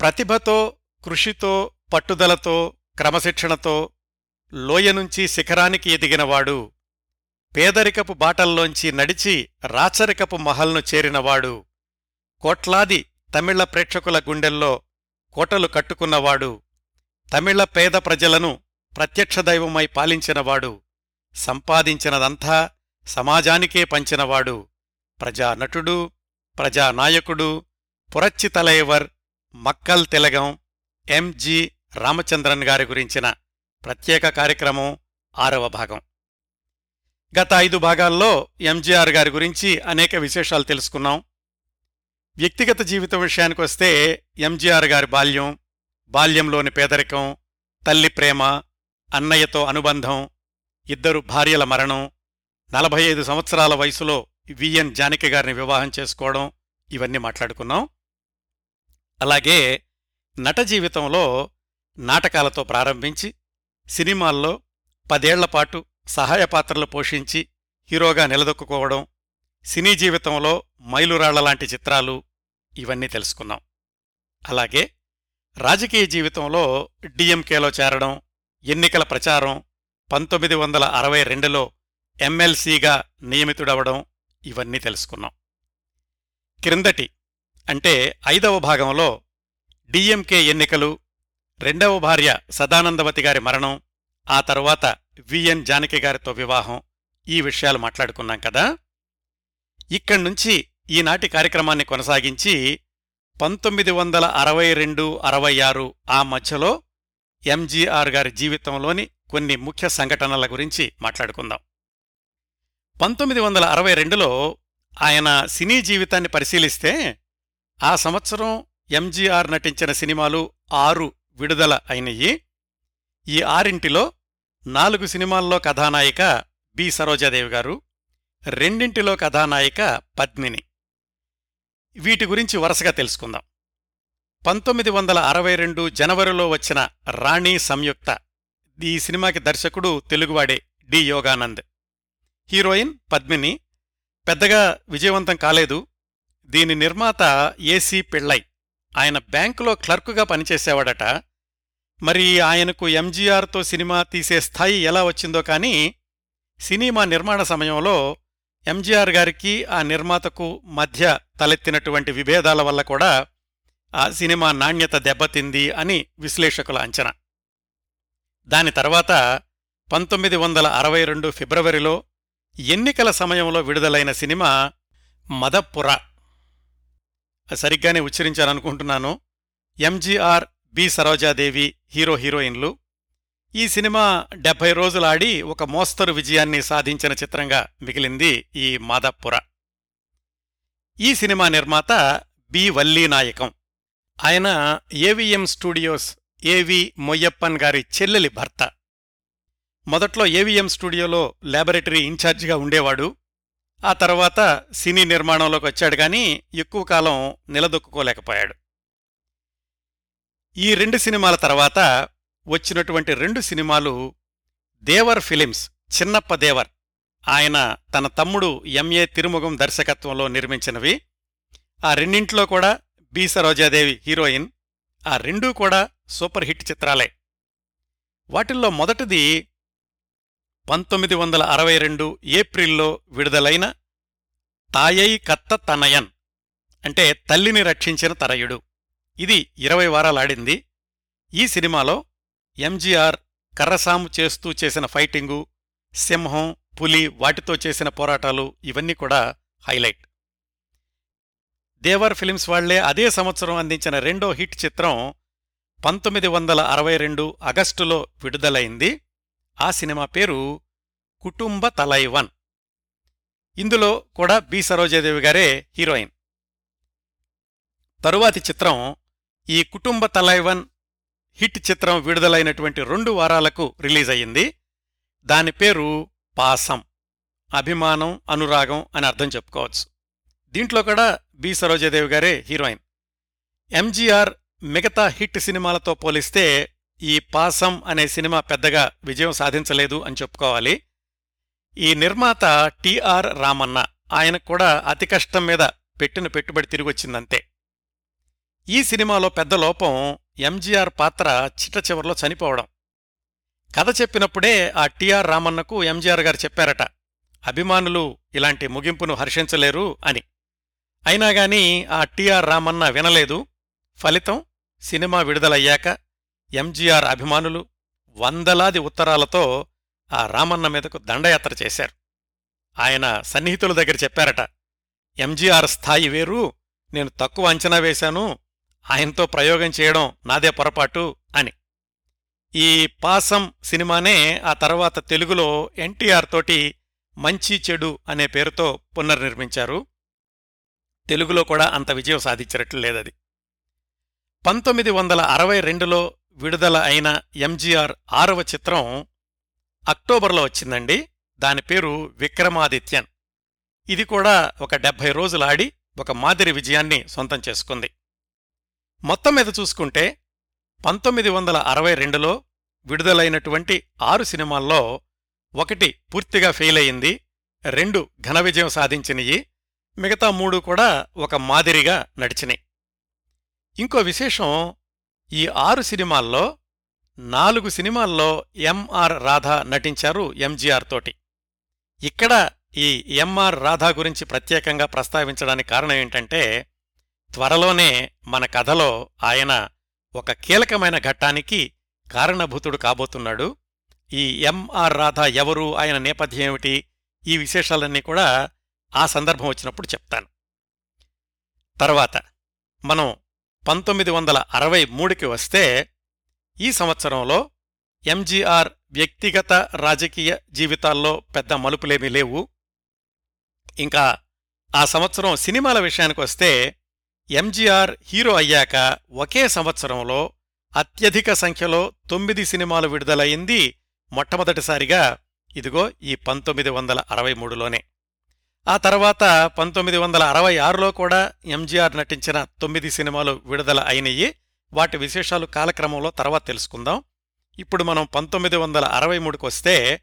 ప్రతిభతో కృషితో పట్టుదలతో క్రమశిక్షణతో లోయనుంచి శిఖరానికి ఎదిగినవాడు పేదరికపు బాటల్లోంచి నడిచి రాచరికపు మహల్ను చేరినవాడు కోట్లాది తమిళ ప్రేక్షకుల గుండెల్లో కోటలు కట్టుకున్నవాడు తమిళ పేద ప్రజలను ప్రత్యక్ష దైవమై పాలించినవాడు సంపాదించినదంతా సమాజానికే పంచినవాడు ప్రజానటుడు ప్రజానాయకుడు పురచ్చితలైవర్ మక్కల్ తిలగం ఎంజి రామచంద్రన్ గారి గురించిన ప్రత్యేక కార్యక్రమం ఆరవ భాగం. గత ఐదు భాగాల్లో ఎంజీఆర్ గారి గురించి అనేక విశేషాలు తెలుసుకున్నాం. వ్యక్తిగత జీవితం విషయానికొస్తే ఎంజీఆర్ గారి బాల్యం బాల్యంలోని పేదరికం తల్లి ప్రేమ అన్నయ్యతో అనుబంధం ఇద్దరు భార్యల మరణం నలభై ఐదు సంవత్సరాల వయసులో విఎన్ జానకి గారిని వివాహం చేసుకోవడం ఇవన్నీ మాట్లాడుకున్నాం. అలాగే నట జీవితంలో నాటకాలతో ప్రారంభించి సినిమాల్లో పదేళ్ళపాటు సహాయ పాత్రలు పోషించి హీరోగా నిలదొక్కుకోవడం సినీ జీవితంలో మైలురాళ్ళలాంటి చిత్రాలు ఇవన్నీ తెలుసుకున్నాం. అలాగే రాజకీయ జీవితంలో డిఎంకేలో చేరడం ఎన్నికల ప్రచారం పంతొమ్మిది వందల అరవై రెండులో ఎమ్మెల్సీగా నియమితుడవడం ఇవన్నీ తెలుసుకున్నాం. క్రిందటి అంటే ఐదవ భాగంలో డిఎంకే ఎన్నికలు రెండవ భార్య సదానందవతి గారి మరణం ఆ తరువాత విఎన్ జానకి గారితో వివాహం ఈ విషయాలు మాట్లాడుకున్నాం కదా. ఇక్కడ్నుంచి ఈనాటి కార్యక్రమాన్ని కొనసాగించి పంతొమ్మిది వందల అరవై రెండు అరవై ఆరు ఆ మధ్యలో ఎంజీఆర్ గారి జీవితంలోని కొన్ని ముఖ్య సంఘటనల గురించి మాట్లాడుకుందాం. పంతొమ్మిది వందల అరవై రెండులో ఆయన సినీ జీవితాన్ని పరిశీలిస్తే ఆ సంవత్సరం ఎంజీఆర్ నటించిన సినిమాలు ఆరు విడుదల అయినయి. ఈ ఆరింటిలో నాలుగు సినిమాల్లో కథానాయిక బి సరోజాదేవి గారు రెండింటిలో కథానాయిక పద్మిని. వీటి గురించి వరుసగా తెలుసుకుందాం. పంతొమ్మిది వందల అరవై రెండు జనవరిలో వచ్చిన రాణి సంయుక్త ఈ సినిమాకి దర్శకుడు తెలుగువాడే డి యోగానంద్. హీరోయిన్ పద్మిని పెద్దగా విజయవంతం కాలేదు దీని నిర్మాత ఏసీ పిళ్ళై. ఆయన బ్యాంకులో క్లర్కుగా పనిచేసేవాడట. మరి ఆయనకు ఎంజీఆర్తో సినిమా తీసే స్థాయి ఎలా వచ్చిందో కానీ సినిమా నిర్మాణ సమయంలో ఎంజీఆర్ గారికి ఆ నిర్మాతకు మధ్య తలెత్తినటువంటి విభేదాల వల్ల కూడా ఆ సినిమా నాణ్యత దెబ్బతింది అని విశ్లేషకుల అంచనా. దాని తర్వాత పంతొమ్మిది వందల అరవై రెండు ఫిబ్రవరిలో ఎన్నికల సమయంలో విడుదలైన సినిమా మదపుర సరిగ్గానే ఉచ్చరించారనుకుంటున్నాను ఎంజీఆర్ బి సరోజాదేవి హీరో హీరోయిన్లు. ఈ సినిమా డెబ్బై రోజులాడి ఒక మోస్తరు విజయాన్ని సాధించిన చిత్రంగా మిగిలింది ఈ మాదప్పుర ఈ సినిమా నిర్మాత బి. వల్లీనాయకం ఆయన ఏవిఎం స్టూడియోస్ ఏవి మొయ్యప్పన్ గారి చెల్లెలి భర్త. మొదట్లో ఏవిఎం స్టూడియోలో ల్యాబొరేటరీ ఇన్ఛార్జిగా ఉండేవాడు. ఆ తర్వాత సినీ నిర్మాణంలోకి వచ్చాడు కానీ ఎక్కువ కాలం నిలదొక్కుకోలేకపోయాడు. ఈ రెండు సినిమాల తర్వాత వచ్చినటువంటి రెండు సినిమాలు దేవర్ ఫిలిమ్స్ చిన్నప్ప దేవర్ ఆయన తన తమ్ముడు ఎంఏ తిరుముగం దర్శకత్వంలో నిర్మించినవి. ఆ రెండింట్లో కూడా బి సరోజాదేవి హీరోయిన్ ఆ రెండూ కూడా సూపర్ హిట్ చిత్రాలే. వాటిల్లో మొదటిది పంతొమ్మిది వందల అరవై రెండు ఏప్రిల్లో విడుదలైన తాయై కత్త తనయన్ అంటే తల్లిని రక్షించిన తరయుడు. ఇది ఇరవై వారాలాడింది. ఈ సినిమాలో ఎంజీఆర్ కర్రసాము చేస్తూ చేసిన ఫైటింగు సింహం పులి వాటితో చేసిన పోరాటాలు ఇవన్నీ కూడా హైలైట్. దేవర్ ఫిలిమ్స్ వాళ్ళే అదే సంవత్సరం అందించిన రెండో హిట్ చిత్రం పంతొమ్మిది వందల అరవై రెండు ఆగస్టులో విడుదలైంది. ఆ సినిమా పేరు కుటుంబ తలైవన్. ఇందులో కూడా బి. సరోజాదేవి గారే హీరోయిన్. తరువాతి చిత్రం ఈ కుటుంబ తలైవన్ హిట్ చిత్రం విడుదలైనటువంటి రెండు వారాలకు రిలీజ్ అయ్యింది. దాని పేరు పాసం. అభిమానం అనురాగం అని అర్థం చెప్పుకోవచ్చు. దీంట్లో కూడా బి. సరోజాదేవి గారే హీరోయిన్. ఎంజీఆర్ మిగతా హిట్ సినిమాలతో పోలిస్తే ఈ పాసం అనే సినిమా పెద్దగా విజయం సాధించలేదు అని చెప్పుకోవాలి. ఈ నిర్మాత టిఆర్ రామన్న ఆయనకు కూడా అతి కష్టం మీద పెట్టిన పెట్టుబడి తిరిగొచ్చిందంతే. ఈ సినిమాలో పెద్ద లోపం ఎంజీఆర్ పాత్ర చిట్ట చివరిలో చనిపోవడం. కథ చెప్పినప్పుడే ఆ టిఆర్ రామన్నకు ఎంజీఆర్ గారు చెప్పారట అభిమానులు ఇలాంటి ముగింపును హర్షించలేరు అని. అయినాగాని ఆ టిఆర్ రామన్న వినలేదు. ఫలితం సినిమా విడుదలయ్యాక ఎంజీఆర్ అభిమానులు వందలాది ఉత్తరాలతో ఆ రామన్న మీదకు దండయాత్ర చేశారు. ఆయన సన్నిహితుల దగ్గర చెప్పారట ఎంజీఆర్ స్థాయి వేరు నేను తక్కువ అంచనా వేశాను ఆయనతో ప్రయోగం చేయడం నాదే పొరపాటు అని. ఈ పాసం సినిమానే ఆ తర్వాత తెలుగులో ఎన్టీఆర్ తోటి మంచి చెడు అనే పేరుతో పునర్నిర్మించారు. తెలుగులో కూడా అంత విజయం సాధించినట్లు లేదది. పంతొమ్మిది వందల అరవై రెండులో విడుదల అయిన ఎంజీఆర్ ఆరవ చిత్రం అక్టోబర్లో వచ్చిందండి. దాని పేరు విక్రమాదిత్యన్. ఇది కూడా ఒక డెబ్భై రోజులు ఆడి ఒక మాదిరి విజయాన్ని సొంతం చేసుకుంది. మొత్తం మీద చూసుకుంటే పంతొమ్మిది వందల అరవై రెండులో విడుదలైనటువంటి ఆరు సినిమాల్లో ఒకటి పూర్తిగా ఫెయిల్ అయింది. రెండు ఘన విజయం సాధించినయి. మిగతా మూడు కూడా ఒక మాదిరిగా నడిచినాయి. ఇంకో విశేషం ఈ ఆరు సినిమాల్లో నాలుగు సినిమాల్లో ఎంఆర్ రాధా నటించారు ఎంజీఆర్ తోటి. ఇక్కడ ఈ ఎంఆర్ రాధా గురించి ప్రత్యేకంగా ప్రస్తావించడానికి కారణం ఏంటంటే త్వరలోనే మన కథలో ఆయన ఒక కీలకమైన ఘట్టానికి కారణభూతుడు కాబోతున్నాడు. ఈ ఎంఆర్ రాధా ఎవరు ఆయన నేపథ్యం ఏమిటి ఈ విశేషాలన్నీ కూడా ఆ సందర్భం వచ్చినప్పుడు చెప్తాను. తర్వాత మనం పంతొమ్మిది వందల అరవై మూడుకి వస్తే ఈ సంవత్సరంలో ఎంజీఆర్ వ్యక్తిగత రాజకీయ జీవితాల్లో పెద్ద మలుపులేమీ లేవు. ఇంకా ఆ సంవత్సరం సినిమాల విషయానికి వస్తే ఎంజీఆర్ హీరో అయ్యాక ఒకే సంవత్సరంలో అత్యధిక సంఖ్యలో తొమ్మిది సినిమాలు విడుదలయింది మొట్టమొదటిసారిగా ఇదిగో ఈ పంతొమ్మిది వందల అరవై మూడులోనే. ఆ తర్వాత పంతొమ్మిది వందల అరవై ఆరులో కూడా ఎంజీఆర్ నటించిన తొమ్మిది సినిమాలు విడుదల అయినయి వాటి విశేషాలు కాలక్రమంలో తర్వాత తెలుసుకుందాం. ఇప్పుడు మనం పంతొమ్మిది వందల అరవై మూడుకి వస్తే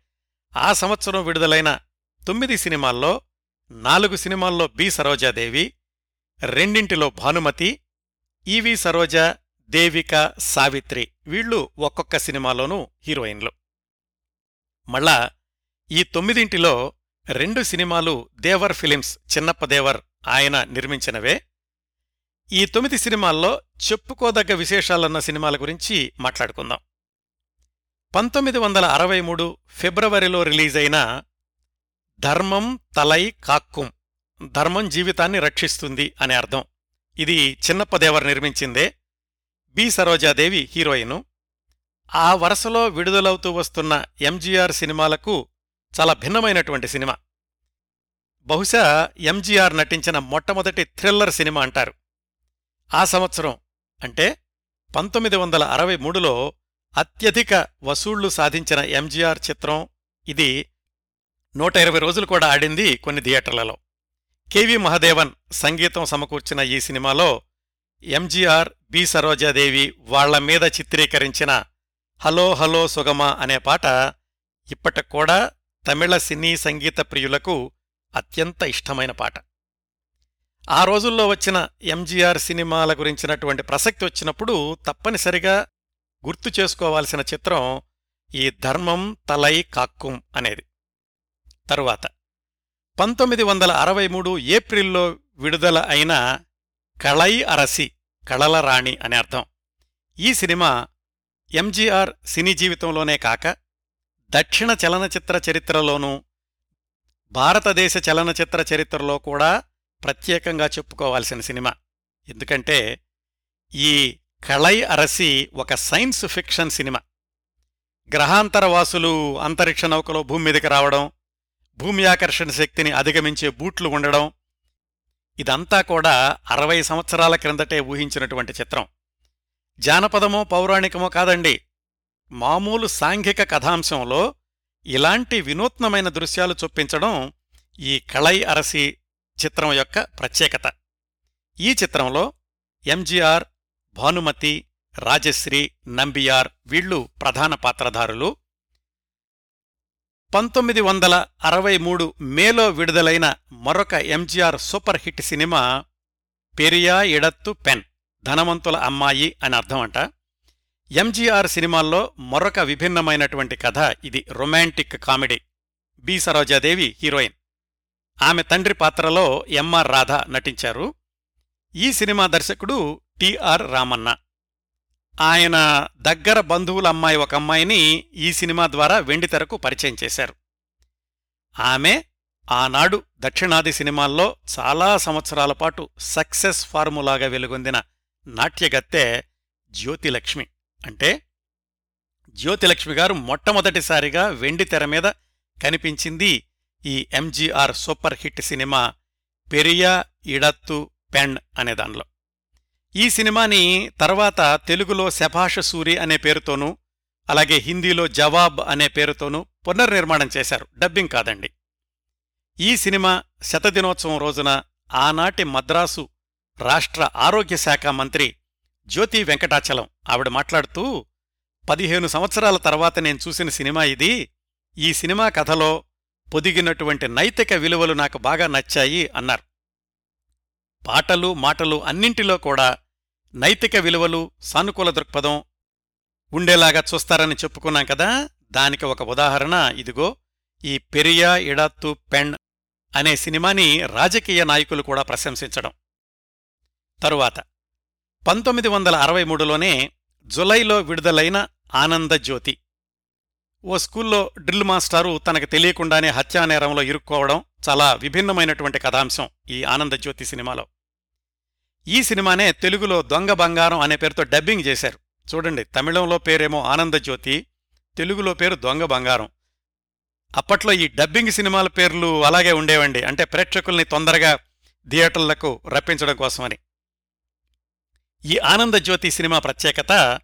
ఆ సంవత్సరం విడుదలైన తొమ్మిది సినిమాల్లో నాలుగు సినిమాల్లో బి సరోజాదేవి రెండింటిలో భానుమతి ఈవి సరోజ దేవిక సావిత్రి వీళ్ళు ఒక్కొక్క సినిమాలోనూ హీరోయిన్లు. మళ్ళా ఈ తొమ్మిదింటిలో రెండు సినిమాలు దేవర్ ఫిలిమ్స్ చిన్నప్పదేవర్ ఆయన నిర్మించినవే. ఈ తొమ్మిది సినిమాల్లో చెప్పుకోదగ్గ విశేషాలున్న సినిమాల గురించి మాట్లాడుకుందాం. పంతొమ్మిది వందల అరవై మూడు ఫిబ్రవరిలో రిలీజైన ధర్మం తలై కాక్కుం ధర్మం జీవితాన్ని రక్షిస్తుంది అనే అర్థం. ఇది Chinnappa Devar నిర్మించిందే. B Saroja Devi heroine. ఆ వరుసలో విడుదలవుతూ వస్తున్న ఎంజీఆర్ సినిమాలకు చాలా భిన్నమైనటువంటి సినిమా. బహుశా ఎంజీఆర్ నటించిన మొట్టమొదటి థ్రిల్లర్ సినిమా అంటారు. ఆ సంవత్సరం అంటే పంతొమ్మిది వందల అరవై మూడులో అత్యధిక వసూళ్ళు సాధించిన ఎంజీఆర్ చిత్రం ఇది నూట ఇరవై రోజులు కూడా ఆడింది కొన్ని థియేటర్లలో. కెవి మహదేవన్ సంగీతం సమకూర్చిన ఈ సినిమాలో ఎంజీఆర్ బి సరోజాదేవి వాళ్ళ మీద చిత్రీకరించిన హలో హలో సుగమ అనే పాట ఇప్పటికూడా తమిళ సినీ సంగీత ప్రియులకు అత్యంత ఇష్టమైన పాట. ఆ రోజుల్లో వచ్చిన ఎంజీఆర్ సినిమాల గురించినటువంటి ప్రసక్తి వచ్చినప్పుడు తప్పనిసరిగా గుర్తు చేసుకోవాల్సిన చిత్రం ఈ ధర్మం తలై కాక్కుం అనేది. తరువాత పంతొమ్మిది వందల అరవై మూడు ఏప్రిల్లో విడుదల అయిన కళై అరసి కళల రాణి అనే అర్థం. ఈ సినిమా ఎంజీఆర్ సినీ జీవితంలోనే కాక దక్షిణ చలనచిత్ర చరిత్రలోనూ భారతదేశ చలనచిత్ర చరిత్రలో కూడా ప్రత్యేకంగా చెప్పుకోవాల్సిన సినిమా. ఎందుకంటే ఈ కళై అరసి ఒక సైన్స్ ఫిక్షన్ సినిమా. గ్రహాంతరవాసులు అంతరిక్ష నౌకలో భూమి మీదకి రావడం భూమి ఆకర్షణ శక్తిని అధిగమించే బూట్లు ఉండడం ఇదంతా కూడా అరవై సంవత్సరాల క్రిందటే ఊహించినటువంటి చిత్రం. జానపదమో పౌరాణికమో కాదండి. మామూలు సాంఘిక కథాంశంలో ఇలాంటి వినూత్నమైన దృశ్యాలు చొప్పించడం ఈ కళై అరసి చిత్రం యొక్క ప్రత్యేకత. ఈ చిత్రంలో ఎంజీఆర్ భానుమతి రాజశ్రీ నంబియార్ వీళ్ళు ప్రధాన పాత్రధారులు. పంతొమ్మిది వందల అరవై మూడు మేలో విడుదలైన మరొక MGR super hit cinema Periya Idathu Penn ధనవంతుల అమ్మాయి అని అర్థమంట. ఎంజీఆర్ సినిమాల్లో మరొక విభిన్నమైనటువంటి కథ ఇది romantic comedy. B Saroja Devi heroine. ఆమె తండ్రి పాత్రలో ఎంఆర్ రాధ నటించారు. ఈ సినిమా దర్శకుడు టిఆర్ రామన్న. ఆయన దగ్గర బంధువుల అమ్మాయి ఒక అమ్మాయిని ఈ సినిమా ద్వారా వెండితెరకు పరిచయం చేశారు. ఆమె ఆనాడు దక్షిణాది సినిమాల్లో చాలా సంవత్సరాల పాటు సక్సెస్ ఫార్ములాగా వెలుగొందిన నాట్యగత్తె జ్యోతిలక్ష్మి. అంటే జ్యోతిలక్ష్మి గారు మొట్టమొదటిసారిగా వెండి తెర మీద కనిపించింది ఈ MGR super hit cinema Periya Idathu Penn అనే దానిలో. ఈ సినిమాని తర్వాత తెలుగులో శభాష సూరి అనే పేరుతోనూ అలాగే హిందీలో జవాబ్ అనే పేరుతోనూ పునర్నిర్మాణం చేశారు. డబ్బింగ్ కాదండి. ఈ సినిమా శతదినోత్సవం రోజున ఆనాటి మద్రాసు రాష్ట్ర ఆరోగ్య శాఖ మంత్రి జ్యోతి వెంకటాచలం. ఆవిడ మాట్లాడుతూ పదిహేను సంవత్సరాల తర్వాత నేను చూసిన సినిమా ఇది. ఈ సినిమా కథలో పొదిగినటువంటి నైతిక విలువలు నాకు బాగా నచ్చాయి అన్నారు. పాటలు మాటలు అన్నింటిలో కూడా నైతిక విలువలు సానుకూల దృక్పథం ఉండేలాగా చూస్తారని చెప్పుకున్నాం కదా. దానికి ఒక ఉదాహరణ ఇదిగో ఈ పెరియా ఇడాత్తు పెణ్ అనే సినిమాని రాజకీయ నాయకులు కూడా ప్రశంసించడం. తరువాత పంతొమ్మిది వందల అరవై మూడులోనే జులైలో విడుదలైన ఆనందజ్యోతి ఓ స్కూల్లో డ్రిల్ మాస్టారు తనకు తెలియకుండానే హత్యానేరంలో ఇరుక్కోవడం చాలా విభిన్నమైనటువంటి కథాంశం ఈ ఆనందజ్యోతి సినిమాలో. ఈ సినిమానే తెలుగులో దొంగ బంగారం అనే పేరుతో డబ్బింగ్ చేశారు. చూడండి తమిళంలో పేరేమో ఆనందజ్యోతి తెలుగులో పేరు దొంగ బంగారం. అప్పట్లో ఈ డబ్బింగ్ సినిమాల పేర్లు అలాగే ఉండేవండి. అంటే ప్రేక్షకుల్ని తొందరగా థియేటర్లకు రప్పించడం కోసమని. ఈ ఆనందజ్యోతి సినిమా ప్రత్యేకత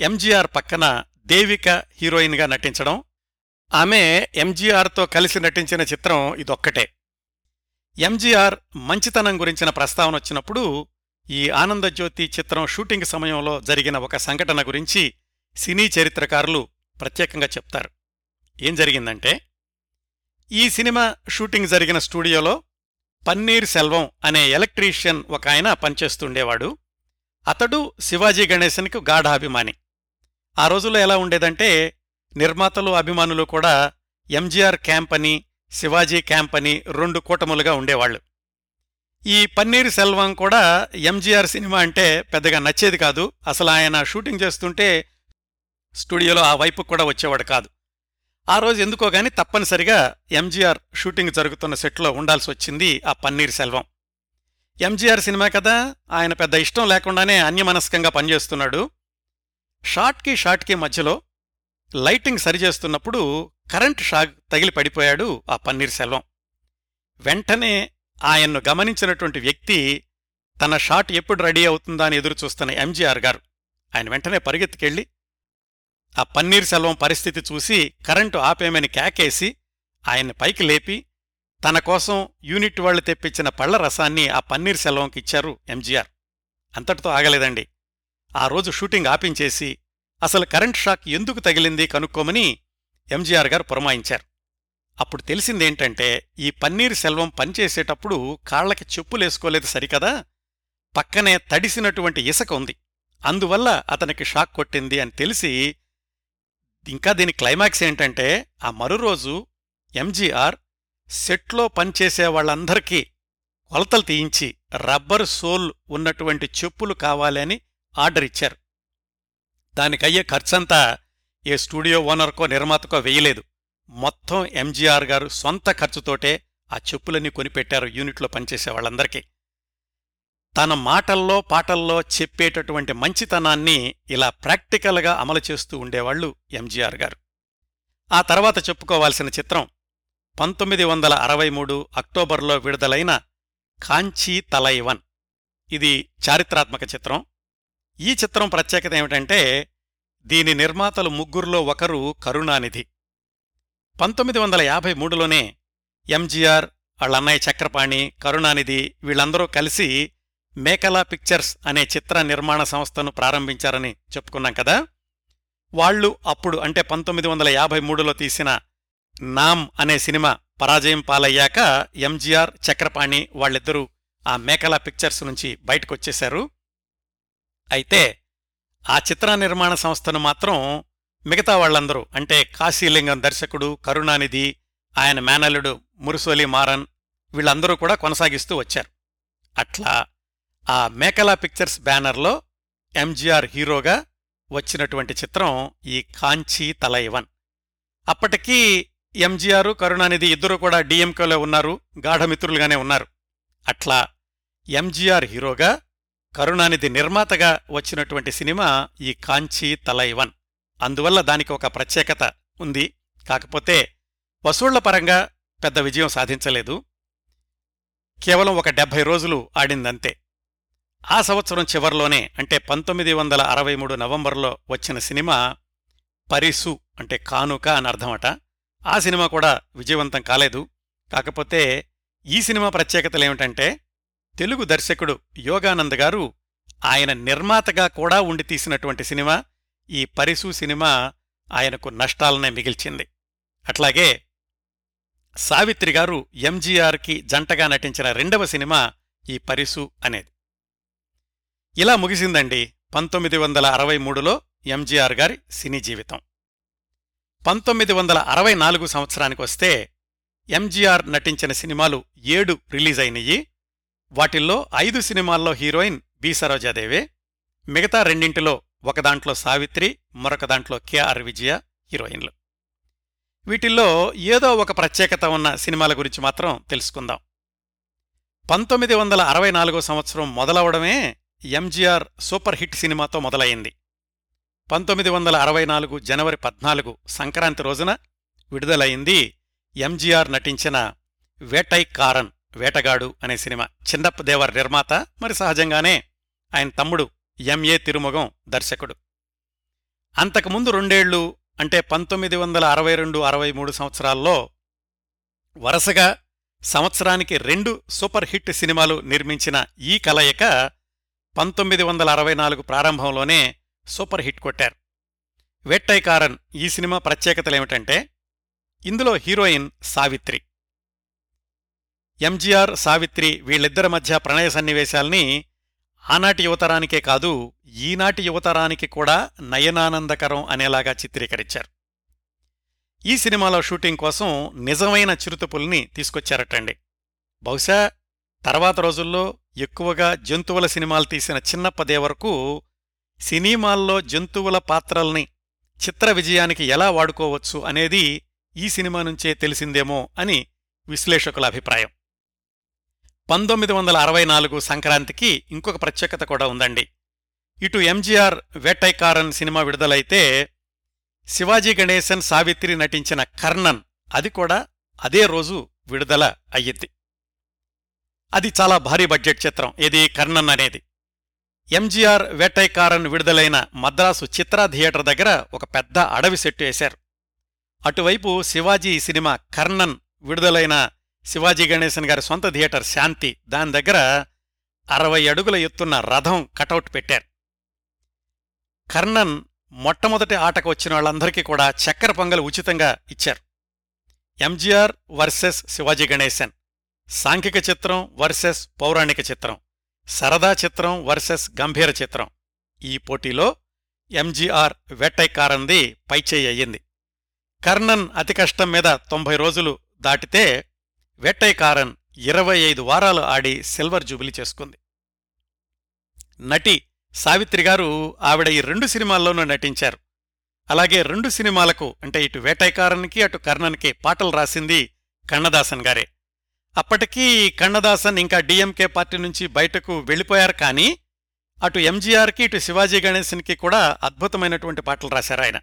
ఎంజీఆర్ పక్కన దేవిక హీరోయిన్గా నటించడం. ఆమె ఎంజీఆర్తో కలిసి నటించిన చిత్రం ఇదొక్కటే. ఎంజీఆర్ మంచితనం గురించిన ప్రస్తావన వచ్చినప్పుడు ఈ ఆనందజ్యోతి చిత్రం షూటింగ్ సమయంలో జరిగిన ఒక సంఘటన గురించి సినీ చరిత్రకారులు ప్రత్యేకంగా చెప్తారు. ఏం జరిగిందంటే ఈ సినిమా షూటింగ్ జరిగిన స్టూడియోలో పన్నీర్ సెల్వం అనే ఎలక్ట్రీషియన్ ఒక ఆయన పనిచేస్తుండేవాడు. అతడు శివాజీ గణేశనికి గాఢ అభిమాని ఆ రోజుల్లో ఎలా ఉండేదంటే నిర్మాతలు అభిమానులు కూడా ఎంజీఆర్ క్యాంప్ అని శివాజీ క్యాంప్ అని రెండు కూటములుగా ఉండేవాళ్ళు ఈ పన్నీర్ సెల్వం కూడా ఎంజీఆర్ సినిమా అంటే పెద్దగా నచ్చేది కాదు. అసలు ఆయన షూటింగ్ చేస్తుంటే స్టూడియోలో ఆ వైపు కూడా వచ్చేవాడు కాదు. ఆ రోజు ఎందుకో గాని తప్పనిసరిగా ఎంజీఆర్ షూటింగ్ జరుగుతున్న సెట్లో ఉండాల్సి వచ్చింది ఆ పన్నీర్ సెల్వం. ఎంజీఆర్ సినిమా కదా ఆయన పెద్ద ఇష్టం లేకుండానే అన్యమనస్కంగా పనిచేస్తున్నాడు. షాట్కి షాట్కి మధ్యలో లైటింగ్ సరిచేస్తున్నప్పుడు కరెంట్ షాక్ తగిలి పడిపోయాడు ఆ పన్నీర్ సెల్వం. వెంటనే ఆయన్ను గమనించినటువంటి వ్యక్తి తన షాట్ ఎప్పుడు రెడీ అవుతుందా అని ఎదురుచూస్తున్న ఎంజీఆర్ గారు ఆయన వెంటనే పరిగెత్తుకెళ్ళి ఆ పన్నీర్ సెల్వం పరిస్థితి చూసి కరెంటు ఆపేమని కేకేసి ఆయన్ని పైకి లేపి తన కోసం యూనిట్ వాళ్ళు తెప్పించిన పళ్ళ రసాన్ని ఆ పన్నీర్ సెల్వంకి ఇచ్చారు ఎంజీఆర్. అంతటితో ఆగలేదండి. ఆ రోజు షూటింగ్ ఆపించేసి అసలు కరెంట్ షాక్ ఎందుకు తగిలింది కనుక్కోమని ఎంజీఆర్ గారు పురమాయించారు. అప్పుడు తెలిసిందేంటంటే ఈ పన్నీర్ సెల్వం పనిచేసేటప్పుడు కాళ్ళకి చెప్పులేసుకోలేదు సరికదా? పక్కనే తడిసినటువంటి ఇసక ఉంది. అందువల్ల అతనికి షాక్ కొట్టింది అని తెలిసి ఇంకా దీని క్లైమాక్స్ ఏంటంటే ఆ మరురోజు ఎంజీఆర్ సెట్లో పనిచేసే వాళ్ళందరికీ కొలతలు తీయించి రబ్బరు సోల్ ఉన్నటువంటి చెప్పులు కావాలని ఆర్డర్ ఇచ్చారు. దానికయ్యే ఖర్చంతా ఏ స్టూడియో ఓనర్కో నిర్మాతకో వేయలేదు. మొత్తం ఎంజీఆర్ గారు సొంత ఖర్చుతోటే ఆ చెప్పులన్నీ కొనిపెట్టారు యూనిట్లో పనిచేసే వాళ్ళందరికీ. తన మాటల్లో పాటల్లో చెప్పేటటువంటి మంచితనాన్ని ఇలా ప్రాక్టికల్గా అమలు చేస్తూ ఉండేవాళ్ళు ఎంజీఆర్ గారు. ఆ తర్వాత చెప్పుకోవాల్సిన చిత్రం పంతొమ్మిది వందల అరవై మూడు అక్టోబర్లో విడుదలైన కాంచీ తలైవన్. ఇది చారిత్రాత్మక చిత్రం. ఈ చిత్రం ప్రత్యేకత ఏమిటంటే దీని నిర్మాతలు ముగ్గురులో ఒకరు కరుణానిధి. పంతొమ్మిది వందల యాభై మూడులోనే ఎంజీఆర్ వాళ్ళ అన్నయ్య చక్రపాణి కరుణానిధి వీళ్ళందరూ కలిసి మేకలా పిక్చర్స్ అనే చిత్ర నిర్మాణ సంస్థను ప్రారంభించారని చెప్పుకున్నాం కదా. వాళ్ళు అప్పుడు అంటే పంతొమ్మిది వందల యాభై మూడులో తీసిన నామ్ అనే సినిమా పరాజయం పాలయ్యాక ఎంజీఆర్ చక్రపాణి వాళ్ళిద్దరూ ఆ మేకలా పిక్చర్స్ నుంచి బయటకొచ్చేశారు. అయితే ఆ చిత్ర నిర్మాణ సంస్థను మాత్రం మిగతా వాళ్ళందరూ అంటే కాశీలింగం దర్శకుడు కరుణానిధి ఆయన మేనల్లుడు మురుసోలి మారన్ వీళ్ళందరూ కూడా కొనసాగిస్తూ వచ్చారు. అట్లా ఆ మేకలా పిక్చర్స్ బ్యానర్లో ఎంజీఆర్ హీరోగా వచ్చినటువంటి చిత్రం ఈ కాంచీ తలైవన్ అప్పటికీ ఎంజీఆర్ కరుణానిధి ఇద్దరు కూడా డిఎంకేలో ఉన్నారు గాఢమిత్రులుగానే ఉన్నారు. అట్లా ఎంజీఆర్ హీరోగా కరుణానిధి నిర్మాతగా వచ్చినటువంటి సినిమా ఈ కాంచీ తలైవన్. అందువల్ల దానికి ఒక ప్రత్యేకత ఉంది. కాకపోతే వసూళ్ళ పరంగా పెద్ద విజయం సాధించలేదు. కేవలం ఒక డెబ్భై రోజులు ఆడిందంతే. ఆ సంవత్సరం చివర్లోనే అంటే పంతొమ్మిది వందల అరవై మూడు నవంబర్లో వచ్చిన సినిమా పరిసు అంటే కానుక అని అర్థమట. ఆ సినిమా కూడా విజయవంతం కాలేదు. కాకపోతే ఈ సినిమా ప్రత్యేకతలేమిటంటే తెలుగు దర్శకుడు యోగానంద్ గారు ఆయన నిర్మాతగా కూడా ఉండి తీసినటువంటి సినిమా ఈ పరిసు సినిమా ఆయనకు నష్టాలనే మిగిల్చింది. అట్లాగే సావిత్రి గారు ఎంజీఆర్కి జంటగా నటించిన రెండవ సినిమా ఈ పరిసు అనేది. ఇలా ముగిసిందండి పంతొమ్మిది వందల అరవై మూడులో ఎంజీఆర్ గారి సినీ జీవితం. పంతొమ్మిది వందల అరవై నాలుగు సంవత్సరానికి వస్తే ఎంజీఆర్ నటించిన సినిమాలు ఏడు రిలీజ్ అయినయి వాటిల్లో ఐదు సినిమాల్లో హీరోయిన్ బి సరోజాదేవే మిగతా రెండింటిలో ఒకదాంట్లో సావిత్రి మరొక దాంట్లో కెఆర్ విజయ హీరోయిన్లు. వీటిల్లో ఏదో ఒక ప్రత్యేకత ఉన్న సినిమాల గురించి మాత్రం తెలుసుకుందాం. పంతొమ్మిది వందల అరవై నాలుగో సంవత్సరం మొదలవడమే ఎంజీఆర్ సూపర్ హిట్ సినిమాతో మొదలైంది పంతొమ్మిది వందల అరవై నాలుగు జనవరి పద్నాలుగు సంక్రాంతి రోజున విడుదలైంది ఎంజీఆర్ నటించిన వేటై కారన్ వేటగాడు అనే సినిమా. చిన్నప్ప దేవర్ నిర్మాత మరి సహజంగానే ఆయన తమ్ముడు ఎంఏ తిరుమగం దర్శకుడు. అంతకుముందు రెండేళ్ళు అంటే పంతొమ్మిది వందల అరవై రెండు అరవై మూడు సంవత్సరాల్లో వరుసగా సంవత్సరానికి రెండు సూపర్ హిట్ సినిమాలు నిర్మించిన ఈ కలయిక పంతొమ్మిది వందల అరవై నాలుగు ప్రారంభంలోనే సూపర్ హిట్ కొట్టారు. వెట్టైకారన్ ఈ సినిమా ప్రత్యేకతలేమిటంటే ఇందులో హీరోయిన్ సావిత్రి. ఎంజీఆర్ సావిత్రి వీళ్ళిద్దరి మధ్య ప్రణయ సన్నివేశాల్ని ఆనాటి యువతరానికే కాదు ఈనాటి యువతరానికి కూడా నయనానందకరం అనేలాగా చిత్రీకరించారు. ఈ సినిమాలో షూటింగ్ కోసం నిజమైన చిరుతపుల్ని తీసుకొచ్చారటండి. బహుశా తర్వాత రోజుల్లో ఎక్కువగా జంతువుల సినిమాలు తీసిన చిన్నప్పదే వరకు సినిమాల్లో జంతువుల పాత్రల్ని చిత్ర విజయానికి ఎలా వాడుకోవచ్చు అనేది ఈ సినిమా నుంచే తెలిసిందేమో అని విశ్లేషకుల అభిప్రాయం. పంతొమ్మిది వందల అరవై నాలుగు సంక్రాంతికి ఇంకొక ప్రత్యేకత కూడా ఉందండి. ఇటు ఎంజీఆర్ వేటైకారన్ సినిమా విడుదలైతే శివాజీ గణేశన్ సావిత్రి నటించిన కర్ణన్ అది కూడా అదే రోజు విడుదల అయ్యింది అది చాలా భారీ బడ్జెట్ చిత్రం. ఇది కర్ణన్ అనేది? ఎంజీఆర్ వేటైకారన్ విడుదలైన మద్రాసు చిత్రా థియేటర్ దగ్గర ఒక పెద్ద అడవి సెట్టు వేశారు. అటువైపు శివాజీ సినిమా కర్ణన్ విడుదలైన శివాజీ గణేశన్ గారి సొంత థియేటర్ శాంతి దాని దగ్గర అరవై అడుగుల ఎత్తున్న రథం కటౌట్ పెట్టారు. కర్ణన్ మొట్టమొదటి ఆటకు వచ్చిన వాళ్ళందరికీ కూడా చక్కెర పొంగల్ ఉచితంగా ఇచ్చారు. ఎంజీఆర్ వర్సెస్ శివాజీ గణేశన్ సాంఘిక చిత్రం వర్సెస్ పౌరాణిక చిత్రం. సరదా చిత్రం వర్సెస్ గంభీర చిత్రం. ఈ పోటీలో ఎంజీఆర్ వెట్టైకారంది పైచేయి అయ్యింది. కర్ణన్ అతి కష్టం మీద తొంభై రోజులు దాటితే వెట్టైకారన్ ఇరవై ఐదు వారాలు ఆడి సిల్వర్ జూబిలీ చేసుకుంది. నటి సావిత్రి గారు ఆవిడ ఈ రెండు సినిమాల్లోనూ నటించారు. అలాగే రెండు సినిమాలకు అంటే ఇటు వేటైకారన్కి అటు కర్ణన్కి పాటలు రాసింది కన్నదాసన్ గారే. అప్పటికీ కన్నదాసన్ ఇంకా డిఎంకే పార్టీ నుంచి బయటకు వెళ్ళిపోయారు కానీ అటు ఎంజీఆర్కి ఇటు శివాజీ గణేశన్కి కూడా అద్భుతమైనటువంటి పాటలు రాశారు ఆయన.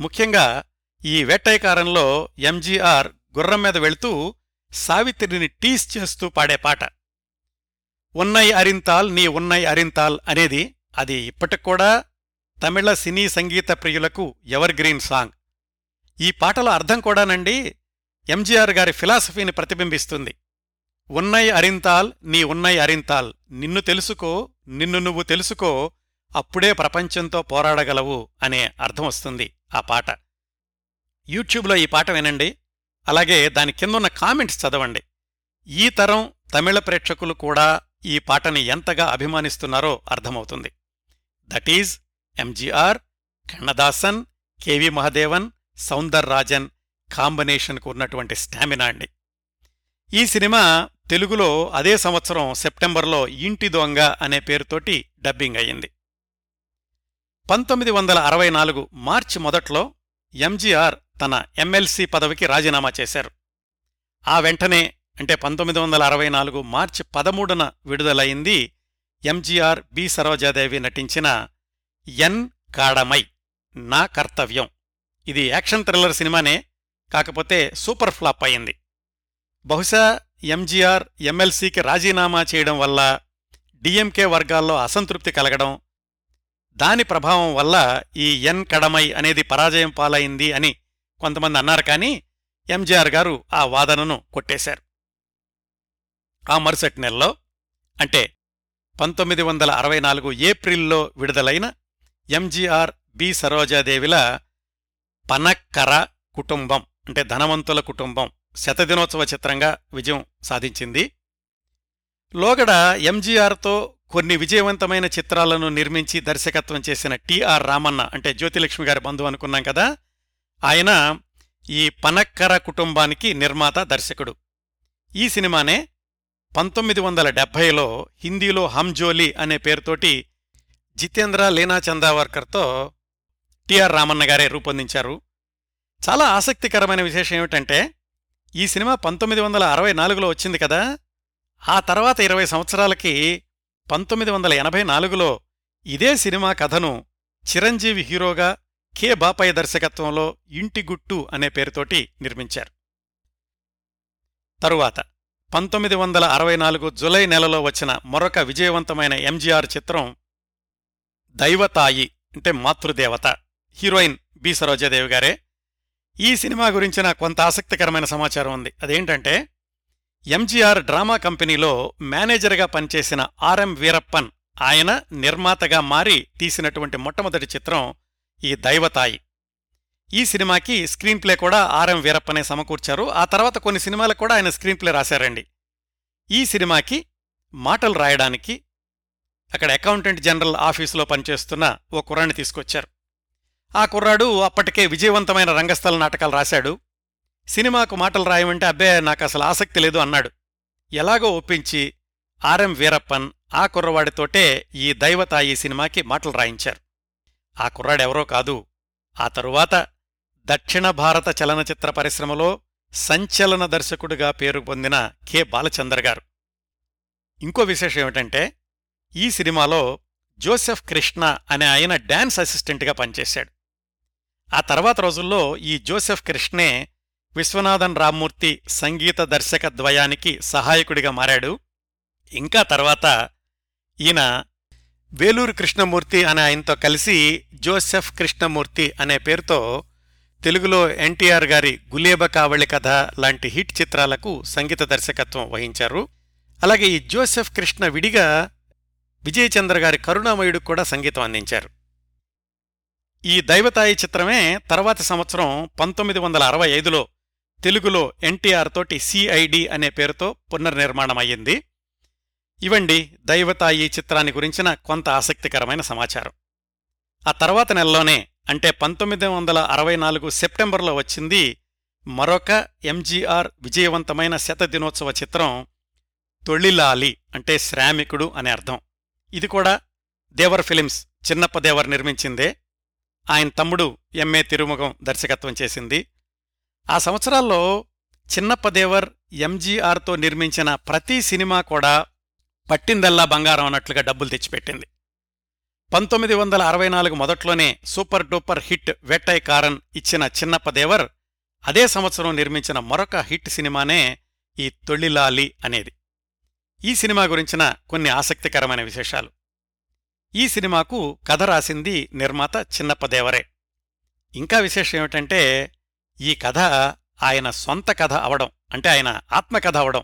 ముఖ్యంగా ఈ వేటైకారంలో ఎంజీఆర్ గుర్రం మీద వెళుతూ సావిత్రిని టీస్ చేస్తూ పాడే పాట. ఉన్నై అరింతాల్ నీ ఉన్నై అరింతాల్ అనేది అది ఇప్పటికూడా తమిళ సినీ సంగీత ప్రియులకు ఎవర్ గ్రీన్ సాంగ్. ఈ పాటల అర్థం కూడానండి ఎంజీఆర్ గారి ఫిలాసఫీని ప్రతిబింబిస్తుంది. ఉన్నై అరింతాల్ నీ ఉన్నై అరింతాల్. నిన్ను తెలుసుకో నిన్ను నువ్వు తెలుసుకో అప్పుడే ప్రపంచంతో పోరాడగలవు అనే అర్థం వస్తుంది ఆ పాట. యూట్యూబ్లో ఈ పాట వినండి. అలాగే దాని కిందున్న కామెంట్స్ చదవండి. ఈ తరం తమిళ ప్రేక్షకులు కూడా ఈ పాటని ఎంతగా అభిమానిస్తున్నారో అర్థమవుతుంది. That is MGR Kannadasan K V Mahadevan Soundar Rajan కాంబినేషన్కు ఉన్నటువంటి స్టామినా అండి. ఈ సినిమా తెలుగులో అదే సంవత్సరం సెప్టెంబర్లో ఇంటి దొంగ అనే పేరుతోటి డబ్బింగ్ అయ్యింది. పంతొమ్మిది వందల అరవై నాలుగు మార్చి మొదట్లో ఎంజీఆర్ తన ఎమ్మెల్సీ పదవికి రాజీనామా చేశారు. ఆ వెంటనే అంటే పంతొమ్మిది వందల అరవై నాలుగు మార్చి పదమూడున విడుదలయింది ఎంజీఆర్ బి సరోజాదేవి నటించిన ఎన్ కాడమై నా కర్తవ్యం. ఇది యాక్షన్ థ్రిల్లర్ సినిమానే కాకపోతే సూపర్ ఫ్లాప్ అయింది బహుశా ఎంజీఆర్ ఎమ్మెల్సీకి రాజీనామా చేయడం వల్ల డిఎంకే వర్గాల్లో అసంతృప్తి కలగడం దాని ప్రభావం వల్ల ఈ ఎన్ కడమై అనేది పరాజయం పాలైంది అని కొంతమంది అన్నారు కానీ ఎంజీఆర్ గారు ఆ వాదనను కొట్టేశారు. ఆ మరుసటి నెలలో అంటే పంతొమ్మిది వందల అరవై నాలుగు ఏప్రిల్లో విడుదలైన ఎంజీఆర్ బి. సరోజాదేవిల పనక్కర కుటుంబం అంటే ధనవంతుల కుటుంబం శతదినోత్సవ చిత్రంగా విజయం సాధించింది. లోగడ ఎంజీఆర్తో కొన్ని విజయవంతమైన చిత్రాలను నిర్మించి దర్శకత్వం చేసిన టిఆర్ రామన్న అంటే జ్యోతిలక్ష్మి గారి బంధువు అనుకున్నాం కదా ఆయన ఈ పనక్కర కుటుంబానికి నిర్మాత దర్శకుడు. ఈ సినిమానే పంతొమ్మిది వందల డెబ్భైలో హిందీలో హంజోలి అనే పేరుతోటి జితేంద్ర లీనా చందావర్కర్తో టిఆర్ రామన్న గారే రూపొందించారు. చాలా ఆసక్తికరమైన విశేషం ఏమిటంటే ఈ సినిమా పంతొమ్మిది వందల అరవై నాలుగులో వచ్చింది కదా? ఆ తర్వాత ఇరవై సంవత్సరాలకి పంతొమ్మిది వందల ఎనభై నాలుగులో ఇదే సినిమా కథను చిరంజీవి హీరోగా కె బాపయ్య దర్శకత్వంలో ఇంటి గుట్టు అనే పేరుతోటి నిర్మించారు. తరువాత పంతొమ్మిది వందల అరవై నాలుగు జులై నెలలో వచ్చిన మరొక విజయవంతమైన ఎంజీఆర్ చిత్రం దైవతాయి అంటే మాతృదేవత హీరోయిన్ బి. సరోజాదేవి గారే ఈ సినిమా గురించిన కొంత ఆసక్తికరమైన సమాచారం ఉంది. అదేంటంటే ఎంజీఆర్ డ్రామా కంపెనీలో మేనేజర్గా పనిచేసిన ఆర్ఎం వీరప్పన్ ఆయన నిర్మాతగా మారి తీసినటువంటి మొట్టమొదటి చిత్రం ఈ దైవతాయి. ఈ సినిమాకి స్క్రీన్ ప్లే కూడా ఆర్ఎం వీరప్పనే సమకూర్చారు. ఆ తర్వాత కొన్ని సినిమాలకు కూడా ఆయన స్క్రీన్ ప్లే రాశారండి. ఈ సినిమాకి మాటలు రాయడానికి అక్కడ అకౌంటెంట్ జనరల్ ఆఫీసులో పనిచేస్తున్న ఓ కుర్రాన్ని తీసుకొచ్చారు. ఆ కుర్రాడు అప్పటికే విజయవంతమైన రంగస్థల నాటకాలు రాశాడు. సినిమాకు మాటలు రాయమంటే అబ్బే నాకు అసలు ఆసక్తి లేదు అన్నాడు. ఎలాగో ఒప్పించి ఆర్ఎం వీరప్పన్ ఆ కుర్రవాడితోటే ఈ దైవతాయి సినిమాకి మాటలు రాయించారు. ఆ కుర్రాడెవరో కాదు. ఆ తరువాత దక్షిణ భారత చలనచిత్ర పరిశ్రమలో సంచలన దర్శకుడిగా పేరు పొందిన కె. బాలచందర్ గారు. ఇంకో విశేషం ఏమిటంటే ఈ సినిమాలో జోసెఫ్ కృష్ణ అనే ఆయన డాన్స్ అసిస్టెంట్గా పనిచేశాడు. ఆ తర్వాత రోజుల్లో ఈ జోసెఫ్ కృష్ణే విశ్వనాథన్ రామ్మూర్తి సంగీత దర్శక ద్వయానికి సహాయకుడిగా మారాడు. ఇంకా తర్వాత ఈయన వేలూరు కృష్ణమూర్తి అనే ఆయనతో కలిసి జోసెఫ్ కృష్ణమూర్తి అనే పేరుతో తెలుగులో ఎన్టీఆర్ గారి గులేబ కావళి కథ లాంటి హిట్ చిత్రాలకు సంగీత దర్శకత్వం వహించారు. అలాగే ఈ జోసెఫ్ కృష్ణ విడిగా విజయచంద్ర గారి కరుణామయుడు కూడా సంగీతం అందించారు. ఈ దైవతాయి చిత్రమే తర్వాతి సంవత్సరం పంతొమ్మిది వందల అరవై ఐదులో తెలుగులో ఎన్టీఆర్ తోటి సిఐడి అనే పేరుతో పునర్నిర్మాణమయ్యింది. ఇవండి దైవతాయి చిత్రాన్ని గురించిన కొంత ఆసక్తికరమైన సమాచారం. ఆ తర్వాత నెలలోనే అంటే పంతొమ్మిది వందల అరవై నాలుగు సెప్టెంబర్లో వచ్చింది మరొక ఎంజీఆర్ విజయవంతమైన శతదినోత్సవ చిత్రం తొళిలాలి అంటే శ్రామికుడు అనే అర్థం. ఇది కూడా దేవర్ ఫిలిమ్స్ చిన్నప్పదేవర్ నిర్మించిందే. ఆయన తమ్ముడు ఎంఏ తిరుముఖం దర్శకత్వం చేసింది. ఆ సంవత్సరాల్లో చిన్నప్పదేవర్ ఎంజీఆర్తో నిర్మించిన ప్రతి సినిమా కూడా పట్టిందల్లా బంగారం అన్నట్లుగా డబ్బులు తెచ్చిపెట్టింది. పంతొమ్మిది వందల అరవై నాలుగు మొదట్లోనే super duper hit Vettaikaran ఇచ్చిన చిన్నప్పదేవర్ అదే సంవత్సరం నిర్మించిన మరొక హిట్ సినిమానే ఈ తొళ్ళిలాలి అనేది. ఈ సినిమా గురించిన కొన్ని ఆసక్తికరమైన విశేషాలు. ఈ సినిమాకు కథ రాసింది నిర్మాత చిన్నప్పదేవరే. ఇంకా విశేషం ఏమిటంటే ఈ కథ ఆయన సొంత కథ అవడం అంటే ఆయన ఆత్మకథ అవడం.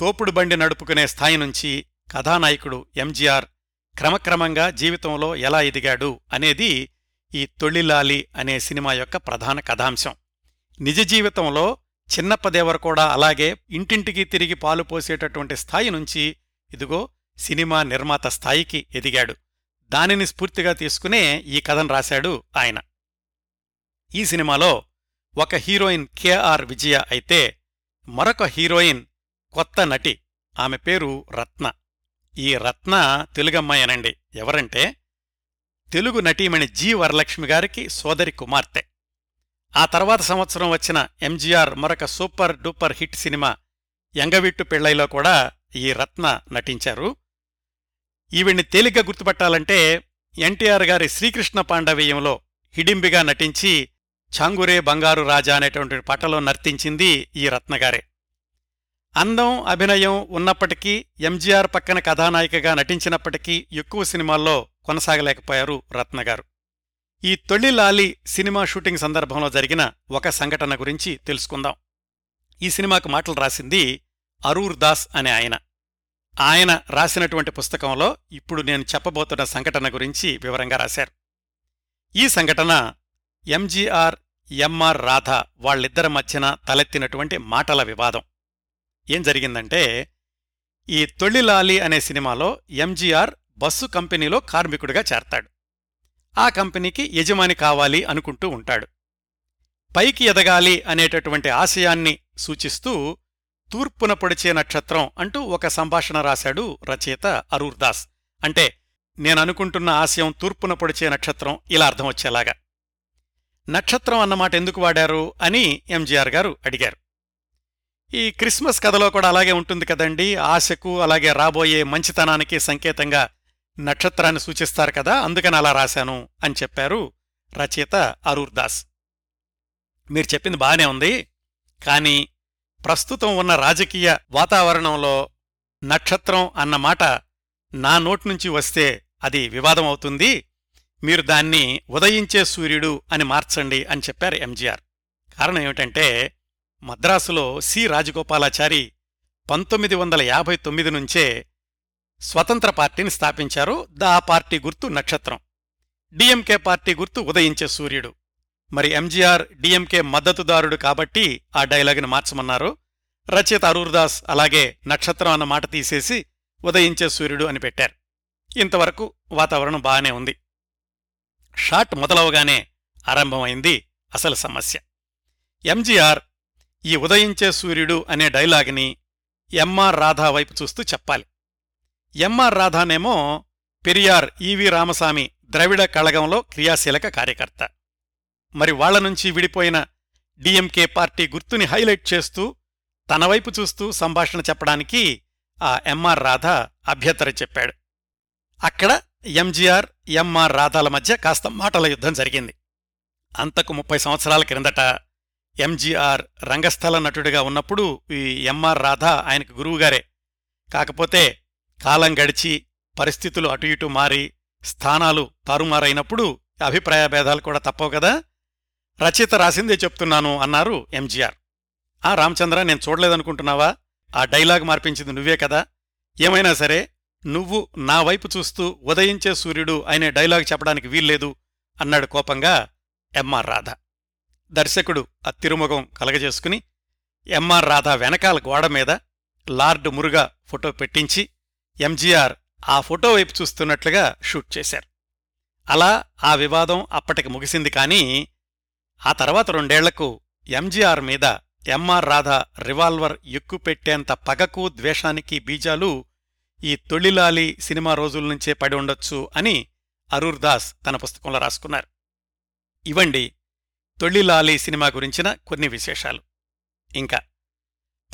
తోపుడు బండి నడుపుకునే స్థాయి నుంచి కథానాయకుడు ఎంజీఆర్ క్రమక్రమంగా జీవితంలో ఎలా ఎదిగాడు అనేది ఈ తొళ్ళిలాలి అనే సినిమా యొక్క ప్రధాన కథాంశం. నిజ జీవితంలో చిన్నప్పదేవర్ కూడా అలాగే ఇంటింటికి తిరిగి పాలు పోసేటటువంటి స్థాయి నుంచి ఇదిగో సినిమా నిర్మాత స్థాయికి ఎదిగాడు. దానిని స్ఫూర్తిగా తీసుకునే ఈ కథను రాశాడు ఆయన. ఈ సినిమాలో ఒక హీరోయిన్ కెఆర్ విజయ అయితే మరొక హీరోయిన్ కొత్త నటి ఆమె పేరు రత్న. ఈ రత్న తెలుగమ్మాయనండి. ఎవరంటే తెలుగు నటీమణి జి వరలక్ష్మి గారికి సోదరి కుమార్తె. ఆ తర్వాత సంవత్సరం వచ్చిన ఎంజీఆర్ మరొక super duper hit cinema Enga Veettu పెళ్ళైలో కూడా ఈ రత్న నటించారు. ఈవిడ్ని తేలిగ్గా గుర్తుపట్టాలంటే ఎన్టీఆర్ గారి శ్రీకృష్ణ పాండవీయంలో హిడింబిగా నటించి ఛాంగురే బంగారు రాజా అనేటువంటి పాటలో నర్తించింది ఈ రత్నగారే. అందం అభినయం ఉన్నప్పటికీ ఎంజీఆర్ పక్కన కథానాయికగా నటించినప్పటికీ ఎక్కువ సినిమాల్లో కొనసాగలేకపోయారు రత్నగారు. ఈ తొలి లాలి సినిమా షూటింగ్ సందర్భంలో జరిగిన ఒక సంఘటన గురించి తెలుసుకుందాం. ఈ సినిమాకు మాటలు రాసింది అరూర్ దాస్ అనే ఆయన. ఆయన రాసినటువంటి పుస్తకంలో ఇప్పుడు నేను చెప్పబోతున్న సంఘటన గురించి వివరంగా రాశారు. ఈ సంఘటన ఎంజీఆర్ ఎంఆర్ రాధ వాళ్ళిద్దరి మధ్యన తలెత్తినటువంటి మాటల వివాదం. ఏం జరిగిందంటే ఈ తొళ్ళిలాలి అనే సినిమాలో ఎంజీఆర్ బస్సు కంపెనీలో కార్మికుడిగా చేరతాడు. ఆ కంపెనీకి యజమాని కావాలి అనుకుంటూ ఉంటాడు. పైకి ఎదగాలి అనేటటువంటి ఆశయాన్ని సూచిస్తూ తూర్పున పొడిచే నక్షత్రం అంటూ ఒక సంభాషణ రాశాడు రచయిత అరూర్దాస్ అంటే నేననుకుంటున్న ఆశయం తూర్పున పొడిచే నక్షత్రం ఇలా అర్థం వచ్చేలాగా. నక్షత్రం అన్నమాట ఎందుకు వాడారు అని ఎంజీఆర్ గారు అడిగారు. ఈ క్రిస్మస్ కథలో కూడా అలాగే ఉంటుంది కదండి ఆశకు అలాగే రాబోయే మంచితనానికి సంకేతంగా నక్షత్రాన్ని సూచిస్తారు కదా అందుకని అలా రాశాను అని చెప్పారు రచయిత అరూర్దాస్ మీరు చెప్పింది బాగానే ఉంది కానీ ప్రస్తుతం ఉన్న రాజకీయ వాతావరణంలో నక్షత్రం అన్న మాట నా నోట్నుంచి వస్తే అది వివాదం అవుతుంది మీరు దాన్ని ఉదయించే సూర్యుడు అని మార్చండి అని చెప్పారు ఎంజీఆర్. కారణం ఏమిటంటే మద్రాసులో సి. రాజగోపాలాచారి పంతొమ్మిది వందల యాభై తొమ్మిది నుంచే స్వతంత్ర పార్టీని స్థాపించారు. దా పార్టీ గుర్తు నక్షత్రం. డిఎంకే పార్టీ గుర్తు ఉదయించే సూర్యుడు. మరి ఎంజీఆర్ డిఎంకే మద్దతుదారుడు కాబట్టి ఆ డైలాగుని మార్చమన్నారు. రచయిత అరూర్దాస్ అలాగే నక్షత్రం అన్న మాట తీసేసి ఉదయించే సూర్యుడు అని పెట్టారు. ఇంతవరకు వాతావరణం బాగానే ఉంది. షాట్ మొదలవగానే ఆరంభమైంది అసలు సమస్య. ఎంజీఆర్ ఈ ఉదయించే సూర్యుడు అనే డైలాగ్ని ఎంఆర్ రాధా వైపు చూస్తూ చెప్పాలి. ఎంఆర్ రాధానేమో పెరియార్ ఈవి రామస్వామి ద్రవిడ కళగంలో క్రియాశీలక కార్యకర్త. మరి వాళ్ళ నుంచి విడిపోయిన డిఎంకే పార్టీ గుర్తుని హైలైట్ చేస్తూ తన వైపు చూస్తూ సంభాషణ చెప్పడానికి ఆ ఎంఆర్ రాధ అభ్యర్థన చెప్పాడు. అక్కడ ఎంజీఆర్ ఎంఆర్ రాధాల మధ్య కాస్త మాటల యుద్ధం జరిగింది. అంతకు ముప్పై సంవత్సరాల క్రిందట ఎంజీఆర్ రంగస్థల నటుడిగా ఉన్నప్పుడు ఈ ఎంఆర్ రాధ ఆయనకు గురువుగారే. కాకపోతే కాలం గడిచి పరిస్థితులు అటు ఇటు మారి స్థానాలు తారుమారైనప్పుడు అభిప్రాయ భేదాలు కూడా తప్పవు కదా. రచయిత రాసిందే చెప్తున్నాను అన్నారు ఎంజీఆర్. ఆ రామచంద్ర నేను చూడలేదనుకుంటున్నావా? ఆ డైలాగ్ మార్పించింది నువ్వే కదా? ఏమైనా సరే నువ్వు నా వైపు చూస్తూ ఉదయించే సూర్యుడు అనే డైలాగ్ చెప్పడానికి వీల్లేదు అన్నాడు కోపంగా ఎంఆర్ రాధ. దర్శకుడు ఆ తిరుముఖం కలగజేసుకుని ఎంఆర్ రాధ వెనకాల గోడ మీద లార్డ్ మురుగా ఫోటో పెట్టించి ఎంజీఆర్ ఆ ఫోటో వైపు చూస్తున్నట్లుగా షూట్ చేశారు. అలా ఆ వివాదం అప్పటికి ముగిసింది కానీ ఆ తర్వాత రెండేళ్ళకు ఎంజీఆర్ మీద ఎంఆర్ రాధ రివాల్వర్ ఎక్కుపెట్టేంత పగకు ద్వేషానికి బీజాలు ఈ తొళిలాలి సినిమా రోజుల నుంచే పడి ఉండొచ్చు అని అరూర్ దాస్ తన పుస్తకంలో రాసుకున్నారు. ఇవండి తొళ్ళిలాలి సినిమా గురించిన కొన్ని విశేషాలు. ఇంకా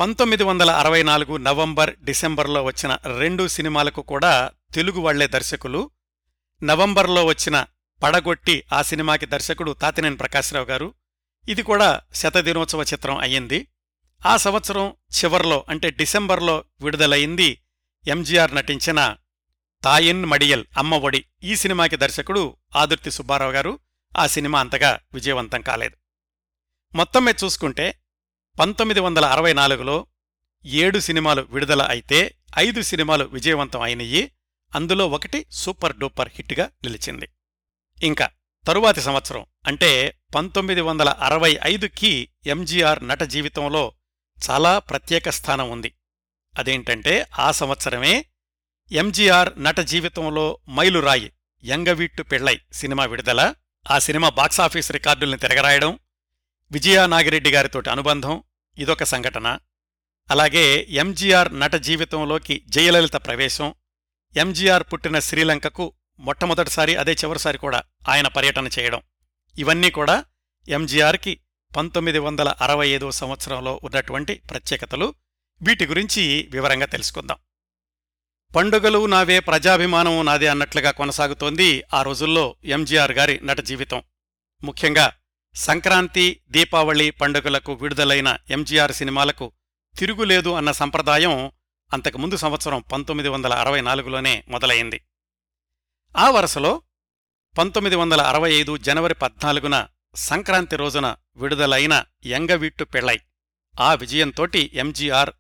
పంతొమ్మిది వందల అరవై నాలుగు నవంబర్ డిసెంబర్లో వచ్చిన రెండు సినిమాలకు కూడా తెలుగు వాళ్ళే దర్శకులు. నవంబర్లో వచ్చిన పడగొట్టి ఆ సినిమాకి దర్శకుడు తాతినేని ప్రకాశ్రావు గారు. ఇది కూడా శతదినోత్సవ చిత్రం అయ్యింది. ఆ సంవత్సరం చివర్లో అంటే డిసెంబర్లో విడుదలయింది ఎంజీఆర్ నటించిన తాయిన్ మడియల్ అమ్మ ఒడి. ఈ సినిమాకి దర్శకుడు ఆదుర్తి సుబ్బారావు గారు. ఆ సినిమా అంతగా విజయవంతం కాలేదు. మొత్తం మీద చూసుకుంటే పంతొమ్మిది వందల అరవై నాలుగులో ఏడు సినిమాలు విడుదల అయితే ఐదు సినిమాలు విజయవంతం అయినయి అందులో ఒకటి సూపర్ డూపర్ హిట్గా నిలిచింది. ఇంకా తరువాతి సంవత్సరం అంటే పంతొమ్మిది వందల అరవై ఐదుకి ఎంజీఆర్ నట జీవితంలో చాలా ప్రత్యేక స్థానం ఉంది. అదేంటంటే ఆ సంవత్సరమే ఎంజీఆర్ నట జీవితంలో మైలురాయి యంగవీట్టు పెళ్ళై సినిమా విడుదల ఆ సినిమా బాక్సాఫీస్ రికార్డుల్ని తిరగరాయడం విజయానాగిరెడ్డి గారితోటి అనుబంధం ఇదొక సంఘటన. అలాగే ఎంజీఆర్ నట జీవితంలోకి జయలలిత ప్రవేశం ఎంజీఆర్ పుట్టిన శ్రీలంకకు మొట్టమొదటిసారి అదే చివరిసారి కూడా ఆయన పర్యటన చేయడం. ఇవన్నీ కూడా ఎంజీఆర్కి పంతొమ్మిది వందల అరవై ఐదో సంవత్సరంలో ఉన్నటువంటి ప్రత్యేకతలు. వీటి గురించి వివరంగా తెలుసుకుందాం. పండుగలు నావే ప్రజాభిమానం నాదే అన్నట్లుగా కొనసాగుతోంది ఆ రోజుల్లో ఎంజీఆర్ గారి నట జీవితం. ముఖ్యంగా సంక్రాంతి దీపావళి పండుగలకు విడుదలైన ఎంజీఆర్ సినిమాలకు తిరుగులేదు అన్న సంప్రదాయం అంతకుముందు సంవత్సరం పంతొమ్మిది వందల అరవై నాలుగులోనే మొదలైంది. ఆ వరుసలో పంతొమ్మిది వందల అరవై ఐదు జనవరి పద్నాలుగున సంక్రాంతి రోజున విడుదలైన యంగవీట్టు పెళ్ళై. ఆ విజయంతోటి ఎంజీఆర్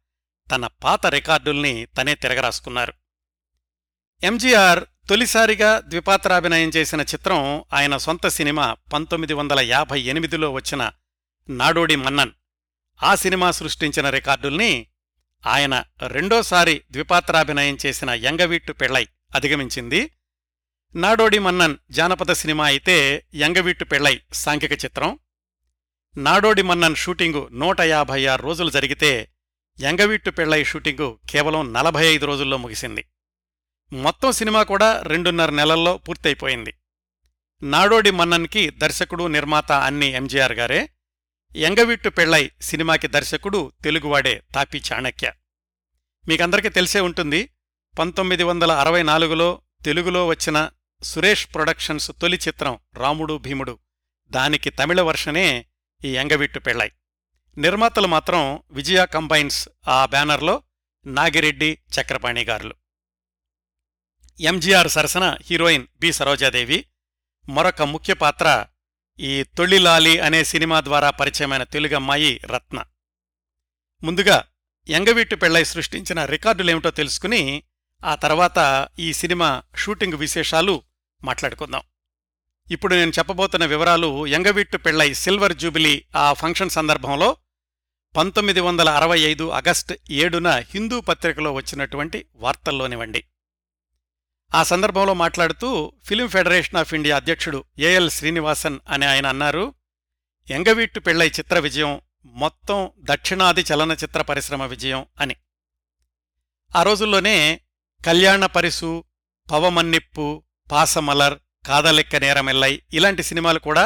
తన పాత రికార్డుల్ని తనే తిరగరాసుకున్నారు. ఎంజీఆర్ తొలిసారిగా ద్విపాత్రాభినయం చేసిన చిత్రం ఆయన సొంత సినిమా పంతొమ్మిది వందల యాభై ఎనిమిదిలో వచ్చిన నాడోడి మన్నన్. ఆ సినిమా సృష్టించిన రికార్డుల్ని ఆయన రెండోసారి ద్విపాత్రాభినయం చేసిన యంగవీట్టు పెళ్ళై అధిగమించింది నాడోడి మన్నన్ జానపద సినిమా అయితే యంగవీట్టు పెళ్ళై సాంఘిక చిత్రం. నాడోడి మన్నన్ షూటింగు నూట యాభై ఆరు రోజులు జరిగితే యంగవీట్టు పెళ్ళై షూటింగు కేవలం నలభై ఐదు రోజుల్లో ముగిసింది. మొత్తం సినిమా కూడా రెండున్నర నెలల్లో పూర్తయిపోయింది. నాడోడి మన్నన్కి దర్శకుడు నిర్మాత అన్ని ఎంజీఆర్ గారే. యంగవీట్టు పెళ్ళై సినిమాకి దర్శకుడు తెలుగువాడే తాపి చాణక్య. మీకందరికీ తెలిసే ఉంటుంది పంతొమ్మిది వందల అరవై నాలుగులో తెలుగులో వచ్చిన సురేష్ ప్రొడక్షన్స్ తొలి చిత్రం రాముడు భీముడు. దానికి తమిళ వర్షనే ఈ యంగవీట్టు పెళ్ళాయి. నిర్మాతలు మాత్రం విజయ కంబైన్స్ ఆ బ్యానర్లో నాగిరెడ్డి చక్రపాణి గారులు. ఎంజీఆర్ సరసన హీరోయిన్ బి సరోజాదేవి. మరొక ముఖ్య పాత్ర ఈ తొళ్ళిలాలి అనే సినిమా ద్వారా పరిచయమైన తెలుగమ్మాయి రత్న. ముందుగా ఎంగవీట్టు పెళ్ళై సృష్టించిన రికార్డులేమిటో తెలుసుకుని ఆ తర్వాత ఈ సినిమా షూటింగ్ విశేషాలు మాట్లాడుకుందాం. ఇప్పుడు నేను చెప్పబోతున్న వివరాలు యంగవీట్టు పెళ్ళై సిల్వర్ జూబిలీ ఆ ఫంక్షన్ సందర్భంలో పంతొమ్మిది వందల అరవై ఐదు ఆగస్టు ఏడున హిందూ పత్రికలో వచ్చినటువంటి వార్తల్లోనివ్వండి. ఆ సందర్భంలో మాట్లాడుతూ ఫిలిం ఫెడరేషన్ ఆఫ్ ఇండియా అధ్యక్షుడు ఏఎల్ శ్రీనివాసన్ అని ఆయన అన్నారు ఎంగవీట్టు పెళ్ళై చిత్ర విజయం మొత్తం దక్షిణాది చలనచిత్ర పరిశ్రమ విజయం అని. ఆ రోజుల్లోనే కళ్యాణ పరిసు పవమన్నిప్పు పాసమలర్ కాదలెక్క నేరమెల్లై ఇలాంటి సినిమాలు కూడా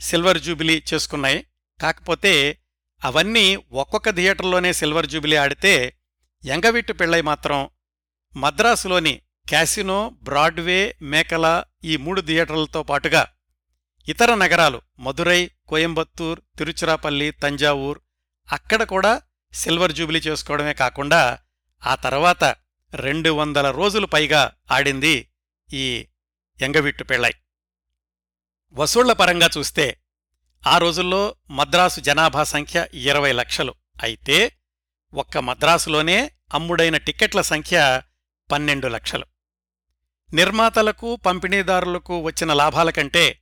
సిల్వర్ జూబిలీ చేసుకున్నాయి. కాకపోతే అవన్నీ ఒక్కొక్క థియేటర్లోనే సిల్వర్ జూబిలీ ఆడితే ఎంగవీట్టు పెళ్ళై మాత్రం మద్రాసులోని క్యాసినో బ్రాడ్వే మేకల ఈ మూడు థియేటర్లతో పాటుగా ఇతర నగరాలు మదురై కోయంబత్తూర్ తిరుచిరాపల్లి తంజావూర్ అక్కడ కూడా సిల్వర్ జూబిలీ చేసుకోవడమే కాకుండా ఆ తర్వాత రెండు వందల రోజులు పైగా ఆడింది ఈ ఎంగవీట్టు పెళ్ళాయి. వసూళ్ళ పరంగా చూస్తే ఆ రోజుల్లో మద్రాసు జనాభా సంఖ్య ఇరవై లక్షలు. అయితే ఒక్క మద్రాసులోనే అమ్ముడైన టిక్కెట్ల సంఖ్య పన్నెండు లక్షలు. నిర్మాతలకు పంపిణీదారులకు వచ్చిన లాభాల కంటే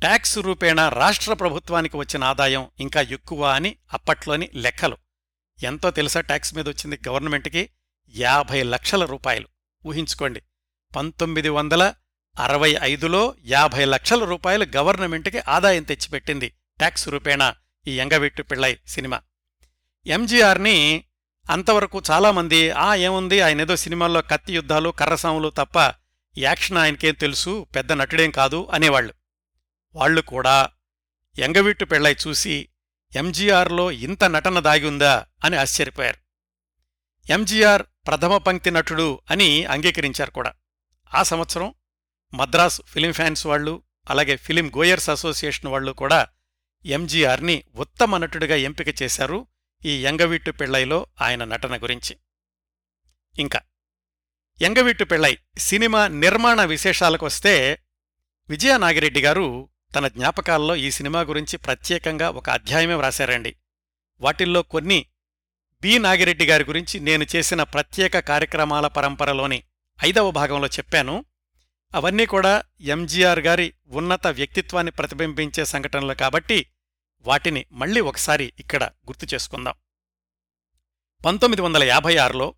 ట్యాక్స్ రూపేణా రాష్ట్ర ప్రభుత్వానికి వచ్చిన ఆదాయం ఇంకా ఎక్కువ అని అప్పట్లోని లెక్కలు. ఎంతో తెలుసా ట్యాక్స్ మీద వచ్చింది గవర్నమెంట్కి? యాభై లక్షల రూపాయలు. ఊహించుకోండి. పంతొమ్మిది వందల అరవై ఐదులో యాభై లక్షల రూపాయలు గవర్నమెంట్కి ఆదాయం తెచ్చిపెట్టింది ట్యాక్స్ రూపేణా ఈ ఎంగవిట్టు పిళ్ళై సినిమా. ఎంజీఆర్ని అంతవరకు చాలామంది ఆ ఏముంది? ఆయన ఏదో సినిమాల్లో కత్తి యుద్ధాలు కర్రసాములు తప్ప యాక్షన్ ఆయనకేం తెలుసు? పెద్ద నటుడేం కాదు అనేవాళ్ళు వాళ్ళు కూడా ఎంగవీట్టు పెళ్ళై చూసి ఎంజీఆర్లో ఇంత నటన దాగుందా అని ఆశ్చర్యపోయారు. ఎంజీఆర్ ప్రథమ పంక్తి నటుడు అని అంగీకరించారు కూడా. ఆ సంవత్సరం మద్రాస్ ఫిలిం ఫ్యాన్స్ వాళ్ళు అలాగే ఫిలిం గోయర్స్ అసోసియేషన్ వాళ్ళు కూడా ఎంజీఆర్ని ఉత్తమ నటుడిగా ఎంపిక చేశారు ఈ ఎంగవీట్టు పెళ్ళైలో ఆయన నటన గురించి. ఇంకా ఎంగవీట్టు పెళ్ళై సినిమా నిర్మాణ విశేషాలకొస్తే విజయ నాగిరెడ్డి గారు తన జ్ఞాపకాల్లో ఈ సినిమా గురించి ప్రత్యేకంగా ఒక అధ్యాయమే వ్రాశారండి. వాటిల్లో కొన్ని బి నాగిరెడ్డి గారి గురించి నేను చేసిన ప్రత్యేక కార్యక్రమాల పరంపరలోని ఐదవ భాగంలో చెప్పాను. అవన్నీ కూడా ఎంజీఆర్ గారి ఉన్నత వ్యక్తిత్వాన్ని ప్రతిబింబించే సంఘటనలు కాబట్టి వాటిని మళ్ళీ ఒకసారి ఇక్కడ గుర్తు చేసుకుందాం. పంతొమ్మిది వందల యాభై ఆరులో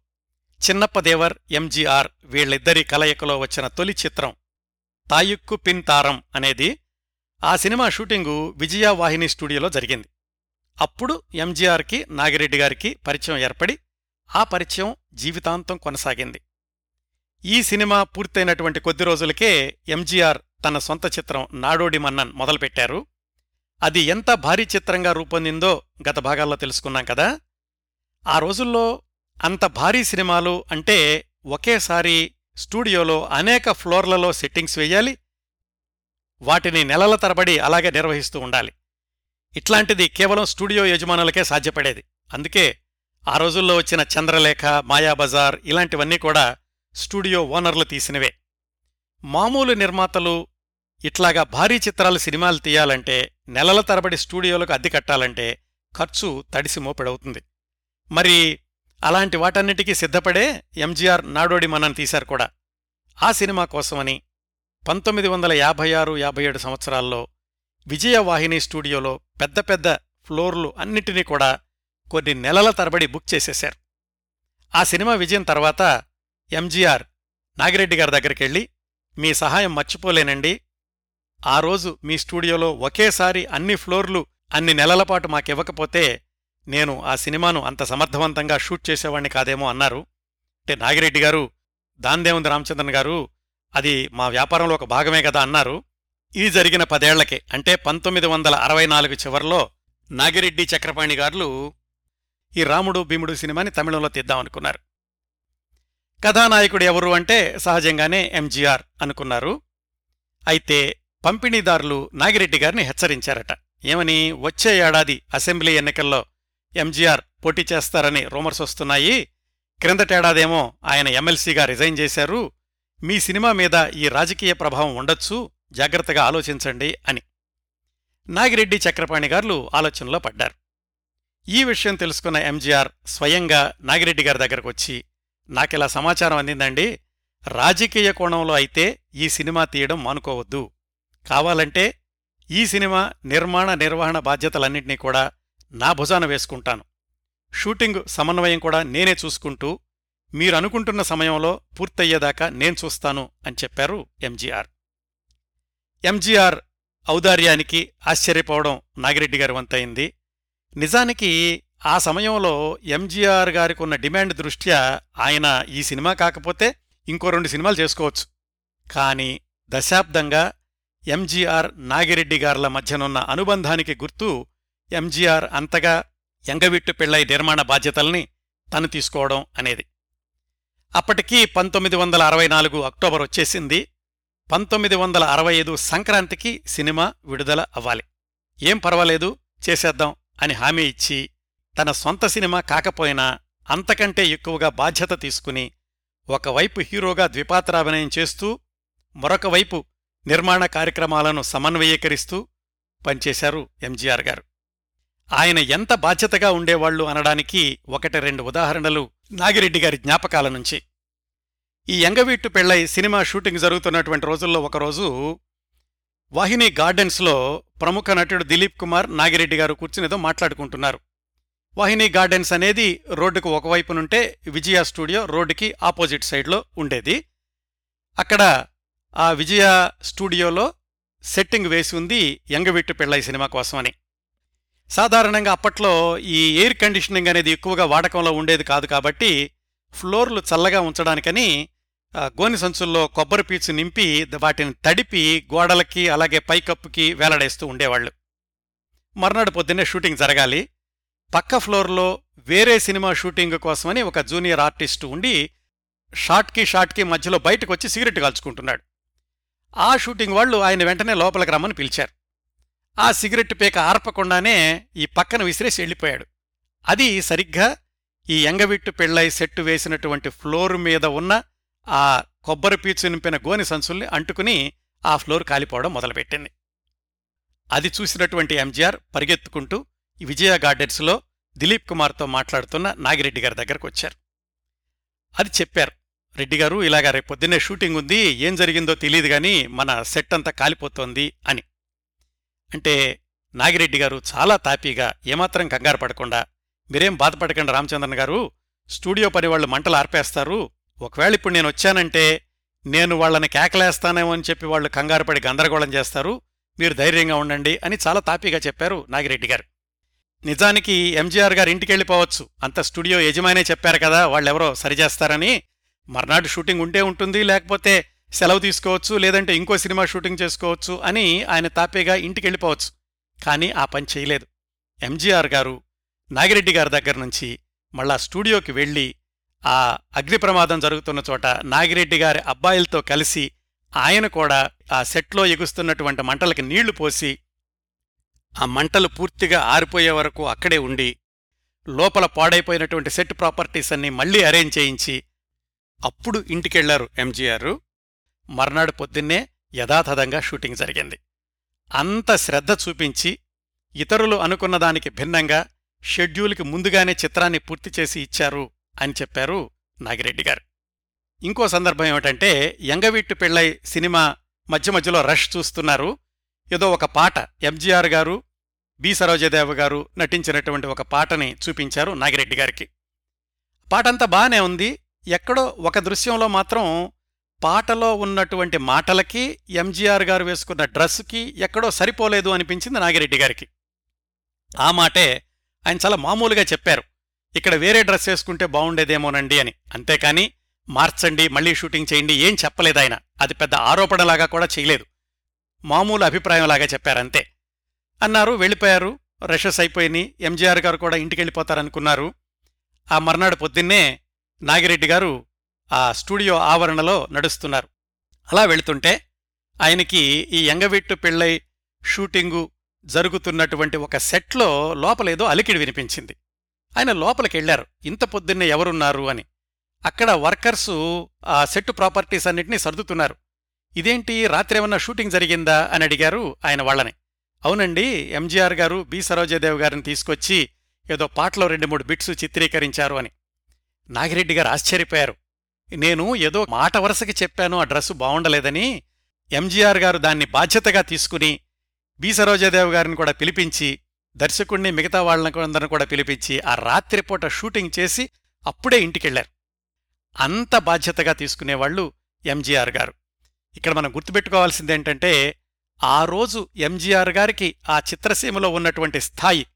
చిన్నప్పదేవర్ ఎంజీఆర్ వీళ్ళిద్దరి కలయికలో వచ్చిన తొలి చిత్రం తాయుక్కు పిన్ తారం అనేది ఆ సినిమా షూటింగు విజయవాహిని స్టూడియోలో జరిగింది. అప్పుడు ఎంజీఆర్కి నాగిరెడ్డి గారికి పరిచయం ఏర్పడి ఆ పరిచయం జీవితాంతం కొనసాగింది. ఈ సినిమా పూర్తయినటువంటి కొద్ది రోజులకే ఎంజీఆర్ తన సొంత చిత్రం నాడోడి మన్నన్ మొదలుపెట్టారు. అది ఎంత భారీ చిత్రంగా రూపొందిందో గత భాగాల్లో తెలుసుకున్నాం కదా. ఆ రోజుల్లో అంత భారీ సినిమాలు అంటే ఒకేసారి స్టూడియోలో అనేక ఫ్లోర్లలో సెట్టింగ్స్ వేయాలి వాటిని నెలల తరబడి అలాగే నిర్వహిస్తూ ఉండాలి. ఇట్లాంటిది కేవలం స్టూడియో యజమానులకే సాధ్యపడేది. అందుకే ఆ రోజుల్లో వచ్చిన చంద్రలేఖ మాయాబజార్ ఇలాంటివన్నీ కూడా స్టూడియో ఓనర్లు తీసినవే. మామూలు నిర్మాతలు ఇట్లాగా భారీ చిత్రాలు సినిమాలు తీయాలంటే నెలల తరబడి స్టూడియోలకు అద్దె కట్టాలంటే ఖర్చు తడిసి మోపెడవుతుంది. మరి అలాంటి వాటన్నిటికీ సిద్ధపడే ఎంజీఆర్ నాడోడి మనని తీశారు కూడా. ఆ సినిమా కోసమని పంతొమ్మిది వందల యాభై ఆరు యాభై ఏడు సంవత్సరాల్లో విజయవాహిని స్టూడియోలో పెద్ద పెద్ద ఫ్లోర్లు అన్నిటినీ కూడా కొన్ని నెలల తరబడి బుక్ చేసేశారు. ఆ సినిమా విజయం తర్వాత ఎంజీఆర్ నాగిరెడ్డి గారి దగ్గరికెళ్ళి మీ సహాయం మర్చిపోలేనండి. ఆ రోజు మీ స్టూడియోలో ఒకేసారి అన్ని ఫ్లోర్లు అన్ని నెలలపాటు మాకివ్వకపోతే నేను ఆ సినిమాను అంత సమర్థవంతంగా షూట్ చేసేవాణ్ణి కాదేమో అన్నారు. అంటే నాగిరెడ్డి గారు దాందేముంది రామచంద్రన్ గారు అది మా వ్యాపారంలో ఒక భాగమే కదా అన్నారు. ఇది జరిగిన పదేళ్ళకే అంటే పంతొమ్మిది వందల అరవై నాలుగు చివరిలో నాగిరెడ్డి చక్రపాణి గారు ఈ రాముడు భీముడు సినిమాని తమిళంలో తీద్దామనుకున్నారు. కథానాయకుడు ఎవరు అంటే సహజంగానే ఎంజీఆర్ అనుకున్నారు. అయితే పంపిణీదారులు నాగిరెడ్డి గారిని హెచ్చరించారట. ఏమని వచ్చే ఏడాది అసెంబ్లీ ఎన్నికల్లో ఎంజీఆర్ పోటీ చేస్తారని రూమర్స్ వస్తున్నాయి. క్రిందటేడాదేమో ఆయన ఎమ్మెల్సీగా రిజైన్ చేశారు. మీ సినిమా మీద ఈ రాజకీయ ప్రభావం ఉండొచ్చు జాగ్రత్తగా ఆలోచించండి అని. నాగిరెడ్డి చక్రపాణి గారు ఆలోచనలో పడ్డారు. ఈ విషయం తెలుసుకున్న ఎంజీఆర్ స్వయంగా నాగిరెడ్డి గారి దగ్గరకొచ్చి నాకిలా సమాచారం అందిందండి. రాజకీయ కోణంలో అయితే ఈ సినిమా తీయడం మానుకోవద్దు. కావాలంటే ఈ సినిమా నిర్మాణ నిర్వహణ బాధ్యతలన్నింటినీ కూడా నా భుజాన వేసుకుంటాను. షూటింగ్ సమన్వయం కూడా నేనే చూసుకుంటూ మీరనుకుంటున్న సమయంలో పూర్తయ్యేదాకా నేను చూస్తాను అని చెప్పారు ఎంజీఆర్. ఎంజీఆర్ ఔదార్యానికి ఆశ్చర్యపోవడం నాగిరెడ్డి గారి వంతైంది నిజానికి ఆ సమయంలో ఎంజీఆర్ గారికి ఉన్న డిమాండ్ దృష్ట్యా ఆయన ఈ సినిమా కాకపోతే ఇంకో రెండు సినిమాలు చేసుకోవచ్చు. కాని దశాబ్దంగా ఎంజీఆర్ నాగిరెడ్డి గార్ల మధ్యనున్న అనుబంధానికి గుర్తు ఎంజీఆర్ అంతగా ఎంగవిట్టు పెళ్ళై నిర్మాణ బాధ్యతల్ని తను తీసుకోవడం అనేది. అప్పటికీ పంతొమ్మిది వందల అరవై నాలుగు అక్టోబర్ వచ్చేసింది. పంతొమ్మిది వందల అరవై ఐదు సంక్రాంతికి సినిమా విడుదల అవ్వాలి. ఏం పర్వాలేదు చేసేద్దాం అని హామీ ఇచ్చి తన సొంత సినిమా కాకపోయినా అంతకంటే ఎక్కువగా బాధ్యత తీసుకుని ఒకవైపు హీరోగా ద్విపాత్రాభినయం చేస్తూ మరొకవైపు నిర్మాణ కార్యక్రమాలను సమన్వయీకరిస్తూ పనిచేశారు ఎంజీఆర్ గారు. ఆయన ఎంత బాధ్యతగా ఉండేవాళ్ళు అనడానికి ఒకటి రెండు ఉదాహరణలు నాగిరెడ్డి గారి జ్ఞాపకాల నుంచి. ఈ ఎంగవీట్టు పెళ్ళై సినిమా షూటింగ్ జరుగుతున్నటువంటి రోజుల్లో ఒకరోజు వాహిని గార్డెన్స్లో ప్రముఖ నటుడు దిలీప్ కుమార్ నాగిరెడ్డి గారు కూర్చునేదో మాట్లాడుకుంటున్నారు. వాహిని గార్డెన్స్ అనేది రోడ్డుకు ఒకవైపునుంటే విజయ స్టూడియో రోడ్డుకి ఆపోజిట్ సైడ్లో ఉండేది. అక్కడ ఆ విజయ స్టూడియోలో సెట్టింగ్ వేసి ఉంది ఎంగవిట్టు పెళ్ళై సినిమా కోసమని. సాధారణంగా అప్పట్లో ఈ ఎయిర్ కండిషనింగ్ అనేది ఎక్కువగా వాడకంలో ఉండేది కాదు కాబట్టి ఫ్లోర్లు చల్లగా ఉంచడానికని గోని సంచుల్లో కొబ్బరి పీచు నింపి వాటిని తడిపి గోడలకి అలాగే పైకప్పుకి వేలాడేస్తూ ఉండేవాళ్ళు మర్నాడు పొద్దున్నే షూటింగ్ జరగాలి. పక్క ఫ్లోర్లో వేరే సినిమా షూటింగ్ కోసమని ఒక జూనియర్ ఆర్టిస్టు ఉండి షాట్కి షాట్కి మధ్యలో బయటకు వచ్చి సిగరెట్ కాల్చుకుంటున్నాడు. ఆ షూటింగ్ వాళ్ళు ఆయన వెంటనే లోపలికి రమ్మని పిలిచారు. ఆ సిగరెట్ పేక ఆర్పకుండానే ఈ పక్కన విసిరేసి వెళ్ళిపోయాడు. అది సరిగ్గా ఈ ఎంగవిట్టు పెళ్ళై సెట్టు వేసినటువంటి ఫ్లోర్ మీద ఉన్న ఆ కొబ్బరి పీచు నింపిన గోని సంచుల్ని అంటుకుని ఆ ఫ్లోర్ కాలిపోవడం మొదలుపెట్టింది. అది చూసినటువంటి ఎంజీఆర్ పరిగెత్తుకుంటూ విజయ గార్డెన్స్లో దిలీప్ కుమార్తో మాట్లాడుతున్న నాగిరెడ్డి గారి దగ్గరకు వచ్చారు. అది చెప్పారు రెడ్డి గారు ఇలాగా పొద్దున్నే షూటింగ్ ఉంది ఏం జరిగిందో తెలియదు కానీ మన సెట్ అంతా కాలిపోతోంది అని. అంటే నాగిరెడ్డి గారు చాలా తాపీగా ఏమాత్రం కంగారు పడకుండా మీరేం బాధపడకండి రామచంద్రన్ గారు స్టూడియో పని వాళ్ళు మంటలు ఆర్పేస్తారు ఒకవేళ ఇప్పుడు నేను వచ్చానంటే నేను వాళ్ళని కేకలేస్తానేమో అని చెప్పి వాళ్ళు కంగారుపడి గందరగోళం చేస్తారు మీరు ధైర్యంగా ఉండండి అని చాలా తాపీగా చెప్పారు నాగిరెడ్డి గారు. నిజానికి ఎంజీఆర్ గారు ఇంటికి వెళ్ళిపోవచ్చు అంత స్టూడియో యజమానే చెప్పారు కదా వాళ్ళెవరో సరిచేస్తారని. మర్నాడు షూటింగ్ ఉంటే ఉంటుంది లేకపోతే సెలవు తీసుకోవచ్చు లేదంటే ఇంకో సినిమా షూటింగ్ చేసుకోవచ్చు అని ఆయన తాపేగా ఇంటికి వెళ్ళిపోవచ్చు కానీ ఆ పని చేయలేదు. ఎంజీఆర్ గారు నాగిరెడ్డి గారి దగ్గర నుంచి మళ్ళా స్టూడియోకి వెళ్ళి ఆ అగ్ని ప్రమాదం జరుగుతున్న చోట నాగిరెడ్డి గారి అబ్బాయిలతో కలిసి ఆయన కూడా ఆ సెట్లో ఎగుస్తున్నటువంటి మంటలకి నీళ్ళు పోసి ఆ మంటలు పూర్తిగా ఆరిపోయే వరకు అక్కడే ఉండి లోపల పాడైపోయినటువంటి సెట్ ప్రాపర్టీస్ అన్ని మళ్ళీ అరేంజ్ చేయించి అప్పుడు ఇంటికెళ్ళారు ఎంజీఆర్. మర్నాడు పొద్దున్నే యథాతథంగా షూటింగ్ జరిగింది. అంత శ్రద్ధ చూపించి ఇతరులు అనుకున్న దానికి భిన్నంగా షెడ్యూల్కి ముందుగానే చిత్రాన్ని పూర్తి చేసి ఇచ్చారు అని చెప్పారు నాగిరెడ్డి గారు. ఇంకో సందర్భం ఏమిటంటే యంగవీట్టు పెళ్ళై సినిమా మధ్య మధ్యలో రష్ చూస్తున్నారు. ఏదో ఒక పాట. ఎంజీఆర్ గారు బి సరోజదేవ గారు నటించినటువంటి ఒక పాటని చూపించారు నాగిరెడ్డి గారికి. పాటంతా బానే ఉంది. ఎక్కడో ఒక దృశ్యంలో మాత్రం పాటలో ఉన్నటువంటి మాటలకి ఎంజీఆర్ గారు వేసుకున్న డ్రెస్సుకి ఎక్కడో సరిపోలేదు అనిపించింది నాగిరెడ్డి గారికి. ఆ మాటే ఆయన చాలా మామూలుగా చెప్పారు. ఇక్కడ వేరే డ్రెస్ వేసుకుంటే బాగుండేదేమోనండి అని. అంతేకాని మార్చండి మళ్ళీ షూటింగ్ చేయండి ఏం చెప్పలేదు ఆయన. అది పెద్ద ఆరోపణలాగా కూడా చేయలేదు. మామూలు అభిప్రాయంలాగా చెప్పారంతే. అన్నారు వెళ్ళిపోయారు. రషెస్ అయిపోయినాయి ఎంజీఆర్ గారు కూడా ఇంటికెళ్ళిపోతారనుకున్నారు. ఆ మర్నాడు పొద్దున్నే నాగిరెడ్డి గారు ఆ స్టూడియో ఆవరణలో నడుస్తున్నారు. అలా వెళుతుంటే ఆయనకి ఈ ఎంగవిట్టు పెళ్ళై షూటింగు జరుగుతున్నటువంటి ఒక సెట్లో లోపలేదో అలికిడి వినిపించింది. ఆయన లోపలికెళ్ళారు ఇంత పొద్దున్నే ఎవరున్నారు అని. అక్కడ వర్కర్సు ఆ సెట్ ప్రాపర్టీస్ అన్నిటినీ సర్దుతున్నారు. ఇదేంటి రాత్రేమన్నా షూటింగ్ జరిగిందా అని అడిగారు ఆయన వాళ్ళని. అవునండి ఎంజీఆర్ గారు బి సరోజదేవ్ గారిని తీసుకొచ్చి ఏదో పాటలో రెండు మూడు బిట్స్ చిత్రీకరించారు అని. నాగిరెడ్డి గారు ఆశ్చర్యపోయారు. నేను ఏదో మాట వరుసకి చెప్పాను ఆ డ్రెస్సు బావుండలేదని. ఎంజీఆర్ గారు దాన్ని బాధ్యతగా తీసుకుని బి సరోజాదేవ్ గారిని కూడా పిలిపించి దర్శకుణ్ణి మిగతా వాళ్ళని కూడా పిలిపించి ఆ రాత్రిపూట షూటింగ్ చేసి అప్పుడే ఇంటికెళ్ళారు అంత బాధ్యతగా తీసుకునేవాళ్ళు ఎంజీఆర్ గారు. ఇక్కడ మనం గుర్తుపెట్టుకోవాల్సిందేంటంటే ఆ రోజు ఎంజీఆర్ గారికి ఆ చిత్రసీమలో ఉన్నటువంటి స్థాయి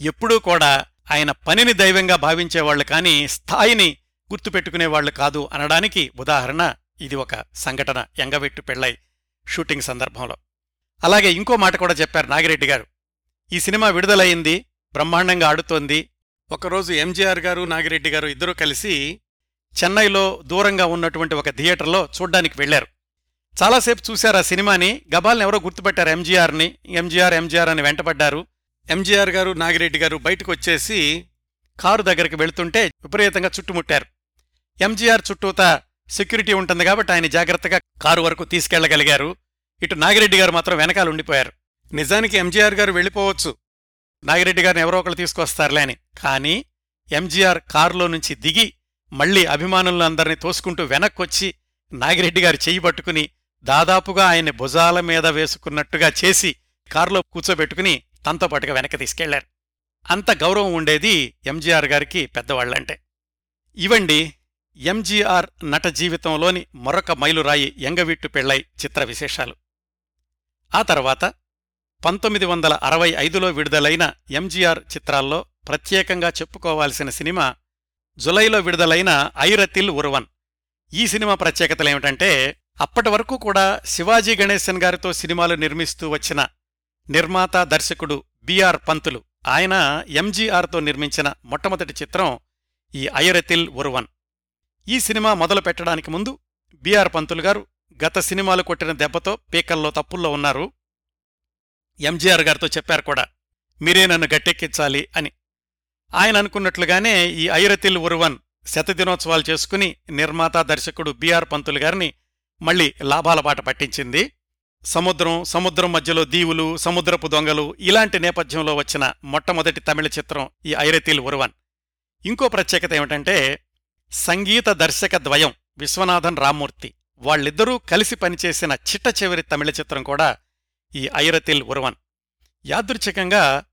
ఎప్పుడూ కూడా ఆయన పనిని దైవంగా భావించేవాళ్ళు కానీ స్థాయిని గుర్తుపెట్టుకునేవాళ్ళు కాదు అనడానికి ఉదాహరణ ఇది ఒక సంఘటన ఎంగవెట్టు పెళ్ళై షూటింగ్ సందర్భంలో. అలాగే ఇంకో మాట కూడా చెప్పారు నాగిరెడ్డి గారు. ఈ సినిమా విడుదలయింది బ్రహ్మాండంగా ఆడుతోంది. ఒకరోజు ఎంజీఆర్ గారు నాగిరెడ్డి గారు ఇద్దరూ కలిసి చెన్నైలో దూరంగా ఉన్నటువంటి ఒక థియేటర్లో చూడ్డానికి వెళ్ళారు చాలాసేపు చూశారు ఆ సినిమాని. గబాల్ని ఎవరో గుర్తుపెట్టారు ఎంజీఆర్ని ఎంజీఆర్ ఎంజీఆర్ అని వెంటపడ్డారు. ఎంజీఆర్ గారు నాగిరెడ్డి గారు బయటకు వచ్చేసి కారు దగ్గరికి వెళుతుంటే విపరీతంగా చుట్టుముట్టారు. ఎంజీఆర్ చుట్టూతా సెక్యూరిటీ ఉంటుంది కాబట్టి ఆయన జాగ్రత్తగా కారు వరకు తీసుకెళ్ళగలిగారు ఇటు నాగిరెడ్డి గారు మాత్రం వెనకాల ఉండిపోయారు. నిజానికి ఎంజీఆర్ గారు వెళ్ళిపోవచ్చు. నాగిరెడ్డి గారిని ఎవరో ఒకరు తీసుకొస్తారులే అని. కానీ ఎంజీఆర్ కారులో నుంచి దిగి మళ్ళీ అభిమానులందరినీ తోసుకుంటూ వెనక్కొచ్చి నాగిరెడ్డి గారు చెయ్యి పట్టుకుని దాదాపుగా ఆయన్ని భుజాల మీద వేసుకున్నట్టుగా చేసి కారులో కూర్చోబెట్టుకుని తనతో పాటుగా వెనక్కి తీసుకెళ్ళారు. అంత గౌరవం ఉండేది ఎంజీఆర్ గారికి పెద్దవాళ్ళంటే ఇవండి ఎంజీఆర్ నట జీవితంలోని మరొక మైలురాయి ఎంగవీట్టు పెళ్ళై చిత్ర విశేషాలు. ఆ తర్వాత పంతొమ్మిది వందల అరవై ఐదులో విడుదలైన ఎంజీఆర్ చిత్రాల్లో ప్రత్యేకంగా చెప్పుకోవాల్సిన సినిమా జులైలో విడుదలైన ఐరతిల్ ఉరువన్. ఈ సినిమా ప్రత్యేకతలేమిటంటే అప్పటి వరకు కూడా శివాజీ గణేశన్ గారితో సినిమాలు నిర్మిస్తూ వచ్చిన నిర్మాత దర్శకుడు బిఆర్ పంతులు. ఆయన ఎంజీఆర్తో నిర్మించిన మొట్టమొదటి చిత్రం ఈ అయరతిల్ ఉరువన్ ఈ సినిమా మొదలు పెట్టడానికి ముందు బిఆర్ పంతులు గారు గత సినిమాలు కొట్టిన దెబ్బతో పీకల్లో తప్పుల్లో ఉన్నారు. ఎంజీఆర్ గారితో చెప్పారు కూడా మీరే నన్ను గట్టెక్కించాలి అని. ఆయన అనుకున్నట్లుగానే ఈ ఐరతిల్ ఉరువన్ శతదినోత్సవాలు చేసుకుని నిర్మాత దర్శకుడు బిఆర్ పంతులు గారిని మళ్ళీ లాభాల బాట పట్టించింది. సముద్రం సముద్రం మధ్యలో దీవులు సముద్రపు దొంగలు ఇలాంటి నేపథ్యంలో వచ్చిన మొట్టమొదటి తమిళ చిత్రం ఈ ఐరతిల్ ఉరువన్ ఇంకో ప్రత్యేకత ఏమిటంటే సంగీత దర్శక ద్వయం విశ్వనాథన్ రామ్మూర్తి. వాళ్ళిద్దరూ కలిసి పనిచేసిన చిట్ట చివరి తమిళ చిత్రం కూడా ఈ ఐరతిల్ ఉరువన్ యాదృచ్ఛికంగా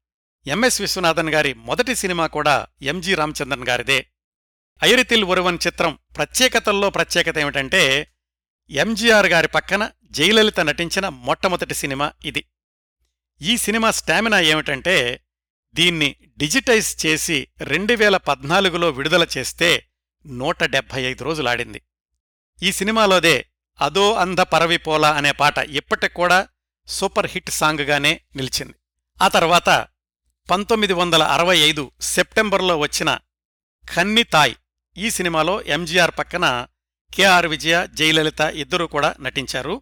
ఎంఎస్ విశ్వనాథన్ గారి మొదటి సినిమా కూడా ఎంజి రామచంద్రన్ గారిదే. ఐరతిల్ ఉరువన్ చిత్రం ప్రత్యేకతల్లో ప్రత్యేకత ఏమిటంటే ఎంజీఆర్ గారి పక్కన జయలలిత నటించిన మొట్టమొదటి సినిమా ఇది. ఈ సినిమా స్టామినా ఏమిటంటే దీన్ని డిజిటైజ్ చేసి రెండు వేల పద్నాలుగులో విడుదల చేస్తే నూట డెబ్భై ఐదు రోజులాడింది. ఈ సినిమాలోదే అదో అంధ పరవిపోలా అనే పాట ఇప్పటికూడా సూపర్ హిట్ సాంగ్గానే నిలిచింది. ఆ తర్వాత పంతొమ్మిది వందల అరవై ఐదు సెప్టెంబర్లో వచ్చిన ఖన్నితాయ్ ఈ సినిమాలో ఎంజీఆర్ పక్కన కెఆర్ విజయ జయలలిత ఇద్దరూ కూడా నటించారు.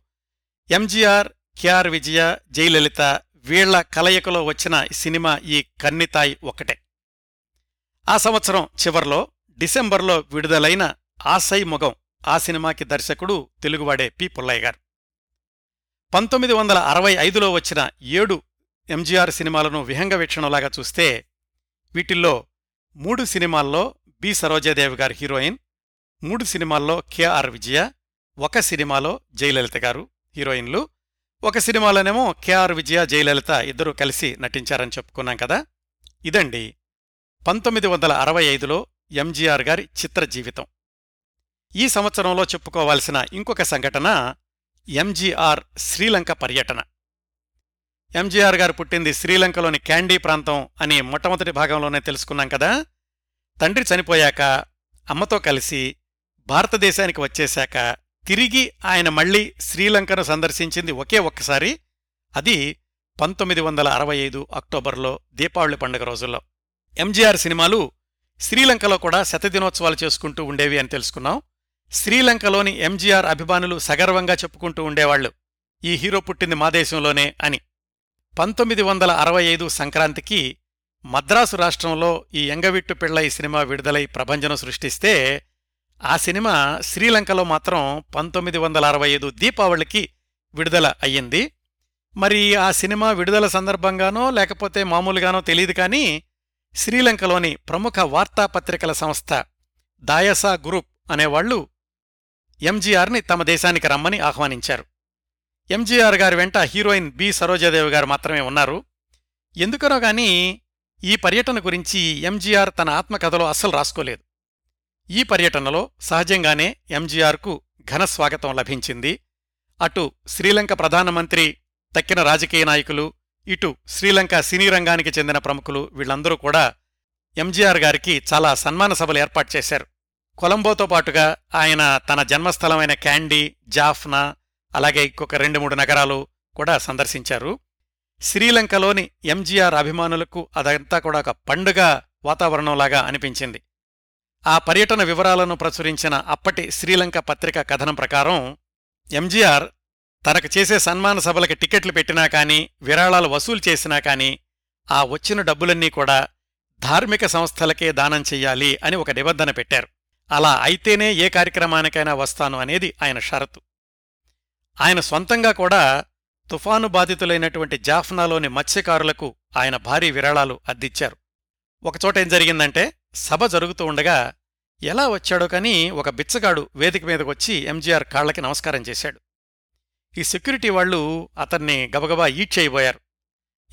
ఎంజీఆర్ కెఆర్ విజయ జయలలిత వీళ్ళ కలయికలో వచ్చిన సినిమా ఈ కన్నితాయ్ ఒకటే ఆ సంవత్సరం చివర్లో డిసెంబర్లో విడుదలైన ఆసై మొగం ఆ సినిమాకి దర్శకుడు తెలుగువాడే పి. పుల్లయ్య గారు. పంతొమ్మిది వందల అరవై ఐదులో వచ్చిన ఏడు ఎంజీఆర్ సినిమాలను విహంగ వీక్షణలాగా చూస్తే వీటిల్లో మూడు సినిమాల్లో బి. సరోజాదేవి గారు హీరోయిన్ మూడు సినిమాల్లో కెఆర్ విజయ ఒక సినిమాలో జయలలిత గారు హీరోయిన్లు ఒక సినిమాలోనేమో కెఆర్ విజయ జయలలిత ఇద్దరూ కలిసి నటించారని చెప్పుకున్నాం కదా. ఇదండి పంతొమ్మిది వందల అరవై ఐదులో ఎంజీఆర్ గారి చిత్ర జీవితం. ఈ సంవత్సరంలో చెప్పుకోవాల్సిన ఇంకొక సంఘటన ఎంజీఆర్ శ్రీలంక పర్యటన. ఎంజీఆర్ గారు పుట్టింది శ్రీలంకలోని క్యాండీ ప్రాంతం అని మొట్టమొదటి భాగంలోనే తెలుసుకున్నాం కదా. తండ్రి చనిపోయాక అమ్మతో కలిసి భారతదేశానికి వచ్చేశాక తిరిగి ఆయన మళ్ళీ శ్రీలంకను సందర్శించింది ఒకే ఒక్కసారి. అది పంతొమ్మిది వందల అరవై ఐదు అక్టోబర్లో దీపావళి పండుగ రోజుల్లో. ఎంజీఆర్ సినిమాలు శ్రీలంకలో కూడా శతదినోత్సవాలు చేసుకుంటూ ఉండేవి అని తెలుసుకున్నాం. శ్రీలంకలోని ఎంజీఆర్ అభిమానులు సగర్వంగా చెప్పుకుంటూ ఉండేవాళ్ళు ఈ హీరో పుట్టింది మా దేశంలోనే అని. పంతొమ్మిది వందల అరవై ఐదు సంక్రాంతికి మద్రాసు రాష్ట్రంలో ఈ ఎంగవిట్టు పిళ్ళ ఈ సినిమా విడుదలై ప్రభంజనం సృష్టిస్తే ఆ సినిమా శ్రీలంకలో మాత్రం పంతొమ్మిది వందల అరవై ఐదు దీపావళికి విడుదల అయ్యింది. మరి ఆ సినిమా విడుదల సందర్భంగానో లేకపోతే మామూలుగానో తెలియదు కానీ శ్రీలంకలోని ప్రముఖ వార్తాపత్రికల సంస్థ దాయసా గ్రూప్ అనేవాళ్ళు ఎంజీఆర్ని తమ దేశానికి రమ్మని ఆహ్వానించారు. ఎంజీఆర్ గారి వెంట హీరోయిన్ బి సరోజాదేవి గారు మాత్రమే ఉన్నారు. ఎందుకనో గాని ఈ పర్యటన గురించి ఎంజీఆర్ తన ఆత్మకథలో అస్సలు రాసుకోలేదు. ఈ పర్యటనలో సహజంగానే ఎంజీఆర్కు ఘన స్వాగతం లభించింది. అటు శ్రీలంక ప్రధానమంత్రి తక్కిన రాజకీయ నాయకులు ఇటు శ్రీలంక సినీ రంగానికి చెందిన ప్రముఖులు వీళ్ళందరూ కూడా ఎంజీఆర్ గారికి చాలా సన్మాన సభలు ఏర్పాటు చేశారు. కొలంబోతో పాటుగా ఆయన తన జన్మస్థలమైన క్యాండీ జాఫ్నా అలాగే ఇంకొక రెండు మూడు నగరాలు కూడా సందర్శించారు. శ్రీలంకలోని ఎంజీఆర్ అభిమానులకు అదంతా కూడా ఒక పండుగ వాతావరణంలాగా అనిపించింది. ఆ పర్యటన వివరాలను ప్రచురించిన అప్పటి శ్రీలంక పత్రిక కథనం ప్రకారం ఎంజీఆర్ తనకు చేసే సన్మాన సభలకి టికెట్లు పెట్టినా కానీ విరాళాలు వసూలు చేసినా కానీ ఆ వచ్చిన డబ్బులన్నీ కూడా ధార్మిక సంస్థలకే దానం చెయ్యాలి అని ఒక నిబంధన పెట్టారు. అలా అయితేనే ఏ కార్యక్రమానికైనా వస్తాను అనేది ఆయన షరతు. ఆయన సొంతంగా కూడా తుఫాను బాధితులైనటువంటి జాఫ్నాలోని మత్స్యకారులకు ఆయన భారీ విరాళాలు అద్దిచ్చారు. ఒకచోట ఏం జరిగిందంటే సభ జరుగుతూ ఉండగా ఎలా వచ్చాడో కాని ఒక బిచ్చగాడు వేదిక మీదకొచ్చి ఎంజీఆర్ కాళ్ళకి నమస్కారం చేశాడు. ఈ సెక్యూరిటీ వాళ్ళు అతన్ని గబగబా ఈడ్ చేయబోయారు.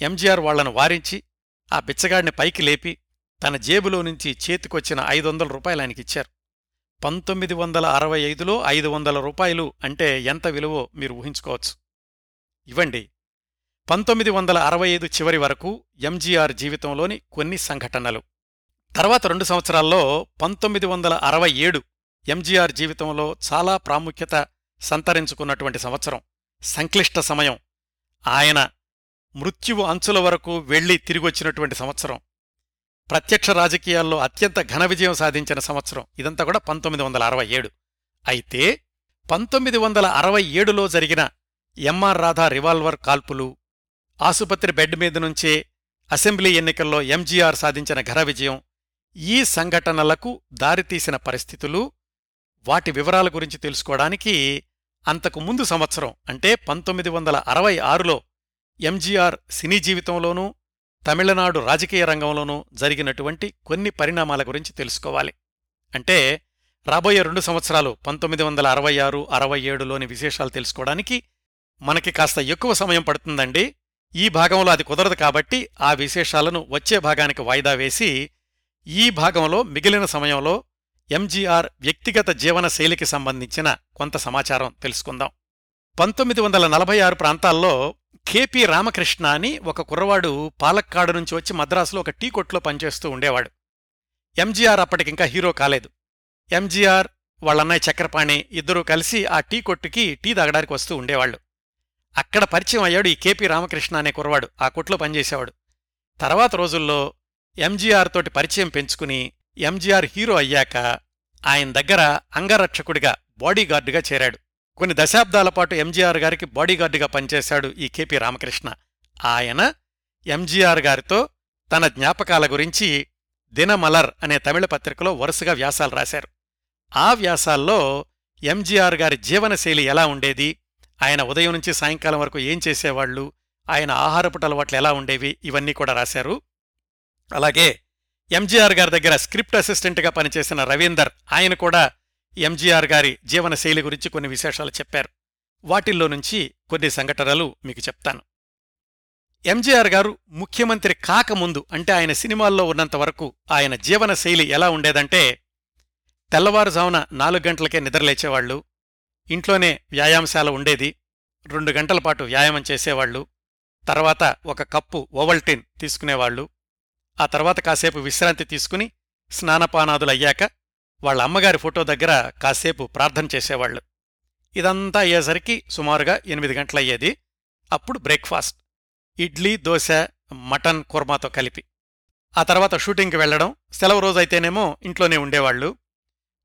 ఎంజీఆర్ వాళ్ళను వారించి ఆ బిచ్చగాడిని పైకి లేపి తన జేబులో నుంచి చేతికొచ్చిన ఐదు వందల రూపాయలు ఆయనకిచ్చారు పంతొమ్మిది వందల అరవై ఐదులో ఐదు వందల రూపాయలు అంటే ఎంత విలువో మీరు ఊహించుకోవచ్చు. ఇవ్వండి. పంతొమ్మిది వందల అరవై ఐదు చివరి వరకు ఎంజీఆర్ జీవితంలోని కొన్ని సంఘటనలు. తర్వాత రెండు సంవత్సరాల్లో పంతొమ్మిది వందల అరవై ఏడు ఎంజీఆర్ జీవితంలో చాలా ప్రాముఖ్యత సంతరించుకున్నటువంటి సంవత్సరం. సంక్లిష్ట సమయం. ఆయన మృత్యువు అంచుల వరకు వెళ్ళి తిరిగొచ్చినటువంటి సంవత్సరం. ప్రత్యక్ష రాజకీయాల్లో అత్యంత ఘన విజయం సాధించిన సంవత్సరం. ఇదంతా కూడా పంతొమ్మిది వందల అరవై ఏడు. అయితే పంతొమ్మిది వందల అరవై ఏడులో జరిగిన ఎంఆర్ రాధా రివాల్వర్ కాల్పులు ఆసుపత్రి బెడ్ మీద నుంచే అసెంబ్లీ ఎన్నికల్లో ఎంజీఆర్ సాధించిన ఘన విజయం ఈ సంఘటనలకు దారితీసిన పరిస్థితులు వాటి వివరాల గురించి తెలుసుకోవడానికి అంతకు ముందు సంవత్సరం అంటే పంతొమ్మిది వందల అరవై ఆరులో ఎంజీఆర్ సినీ జీవితంలోనూ తమిళనాడు రాజకీయ రంగంలోనూ జరిగినటువంటి కొన్ని పరిణామాల గురించి తెలుసుకోవాలి. అంటే రాబోయే రెండు సంవత్సరాలు పంతొమ్మిది వందల అరవై ఆరు అరవై ఏడులోని విశేషాలు తెలుసుకోవడానికి మనకి కాస్త ఎక్కువ సమయం పడుతుందండి. ఈ భాగంలో అది కుదరదు కాబట్టి ఆ విశేషాలను వచ్చే భాగానికి వాయిదా వేసి ఈ భాగంలో మిగిలిన సమయంలో ఎంజీఆర్ వ్యక్తిగత జీవన శైలికి సంబంధించిన కొంత సమాచారం తెలుసుకుందాం. పంతొమ్మిది వందల నలభై ఆరు ప్రాంతాల్లో కెపి రామకృష్ణ అని ఒక కుర్రవాడు పాలక్కాడు నుంచి వచ్చి మద్రాసులో ఒక టీ కొట్లో పనిచేస్తూ ఉండేవాడు. ఎంజీఆర్ అప్పటికింకా హీరో కాలేదు. ఎంజీఆర్ వాళ్ళన్నయ్య చక్రపాణి ఇద్దరూ కలిసి ఆ టీ కొట్టుకి టీ తాగడానికి వస్తూ ఉండేవాళ్ళు అక్కడ పరిచయం అయ్యాడు ఈ కెపి రామకృష్ణ అనే కుర్రవాడు. ఆ కొట్లో పనిచేసేవాడు. తర్వాత రోజుల్లో ఎంజీఆర్ తోటి పరిచయం పెంచుకుని ఎంజీఆర్ హీరో అయ్యాక ఆయన దగ్గర అంగరక్షకుడిగా బాడీగార్డుగా చేరాడు. కొన్ని దశాబ్దాల పాటు ఎంజీఆర్ గారికి బాడీగార్డుగా పనిచేశాడు ఈ కెపి రామకృష్ణ. ఆయన ఎంజీఆర్ గారితో తన జ్ఞాపకాల గురించి దినమలర్ అనే తమిళ పత్రికలో వరుసగా వ్యాసాలు రాశారు. ఆ వ్యాసాల్లో ఎంజీఆర్ గారి జీవనశైలి ఎలా ఉండేది ఆయన ఉదయం నుంచి సాయంకాలం వరకు ఏం చేసేవాళ్ళు ఆయన ఆహారపు అలవాట్లు ఎలా ఉండేవి ఇవన్నీ కూడా రాశారు. అలాగే ఎంజీఆర్ గారి దగ్గర స్క్రిప్ట్ అసిస్టెంట్గా పనిచేసిన రవీందర్ ఆయన కూడా ఎంజీఆర్ గారి జీవన శైలి గురించి కొన్ని విశేషాలు చెప్పారు. వాటిల్లో నుంచి కొన్ని సంఘటనలు మీకు చెప్తాను. ఎంజీఆర్ గారు ముఖ్యమంత్రి కాకముందు అంటే ఆయన సినిమాల్లో ఉన్నంత వరకు ఆయన జీవన శైలి ఎలా ఉండేదంటే తెల్లవారుజామున నాలుగు గంటలకే నిద్రలేచేవాళ్ళు ఇంట్లోనే వ్యాయామశాల ఉండేది రెండు గంటల పాటు వ్యాయామం చేసేవాళ్ళు తర్వాత ఒక కప్పు ఓవల్టిన్ తీసుకునేవాళ్ళు ఆ తర్వాత కాసేపు విశ్రాంతి తీసుకుని స్నానపానాదులయ్యాక వాళ్ళ అమ్మగారి ఫోటో దగ్గర కాసేపు ప్రార్థన చేసేవాళ్ళు ఇదంతా అయ్యేసరికి సుమారుగా ఎనిమిది గంటలయ్యేది. అప్పుడు బ్రేక్ఫాస్ట్. ఇడ్లీ దోశ మటన్ కుర్మాతో కలిపి. ఆ తర్వాత షూటింగ్కి వెళ్ళడం సెలవు రోజైతేనేమో ఇంట్లోనే ఉండేవాళ్ళు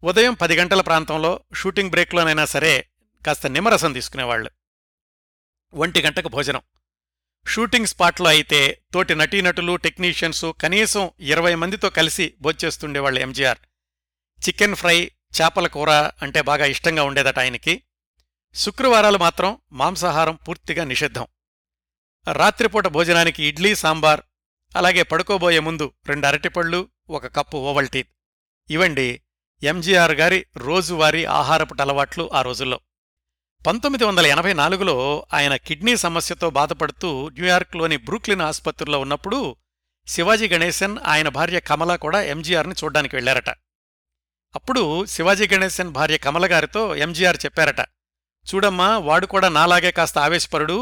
ఉదయం పది గంటల ప్రాంతంలో షూటింగ్ బ్రేక్లోనైనా సరే కాస్త నిమ్మరసం తీసుకునేవాళ్ళు ఒంటి గంటకు భోజనం. షూటింగ్ స్పాట్లో అయితే తోటి నటీనటులు టెక్నీషియన్స్ కనీసం ఇరవై మందితో కలిసి భోజేస్తుండేవాళ్ళు ఎంజీఆర్. చికెన్ ఫ్రై చేపల కూర అంటే బాగా ఇష్టంగా ఉండేదట ఆయనకి. శుక్రవారాలు మాత్రం మాంసాహారం పూర్తిగా నిషిద్ధం. రాత్రిపూట భోజనానికి ఇడ్లీ సాంబార్ అలాగే పడుకోబోయే ముందు రెండు అరటిపళ్ళు ఒక కప్పు ఓవల్టీ ఇవండి ఎంజీఆర్ గారి రోజువారీ ఆహారపు అలవాట్లు ఆ రోజుల్లో. పంతొమ్మిది వందల ఎనభై నాలుగులో ఆయన కిడ్నీ సమస్యతో బాధపడుతూ న్యూయార్క్లోని బ్రూక్లిన్ ఆసుపత్రిలో ఉన్నప్పుడు శివాజీ గణేశన్ ఆయన భార్య కమల కూడా ఎంజీఆర్ని చూడ్డానికి వెళ్ళారట అప్పుడు శివాజీ గణేశన్ భార్య కమల గారితో ఎంజీఆర్ చెప్పారట చూడమ్మా వాడు కూడా నాలాగే కాస్త ఆవేశపరుడు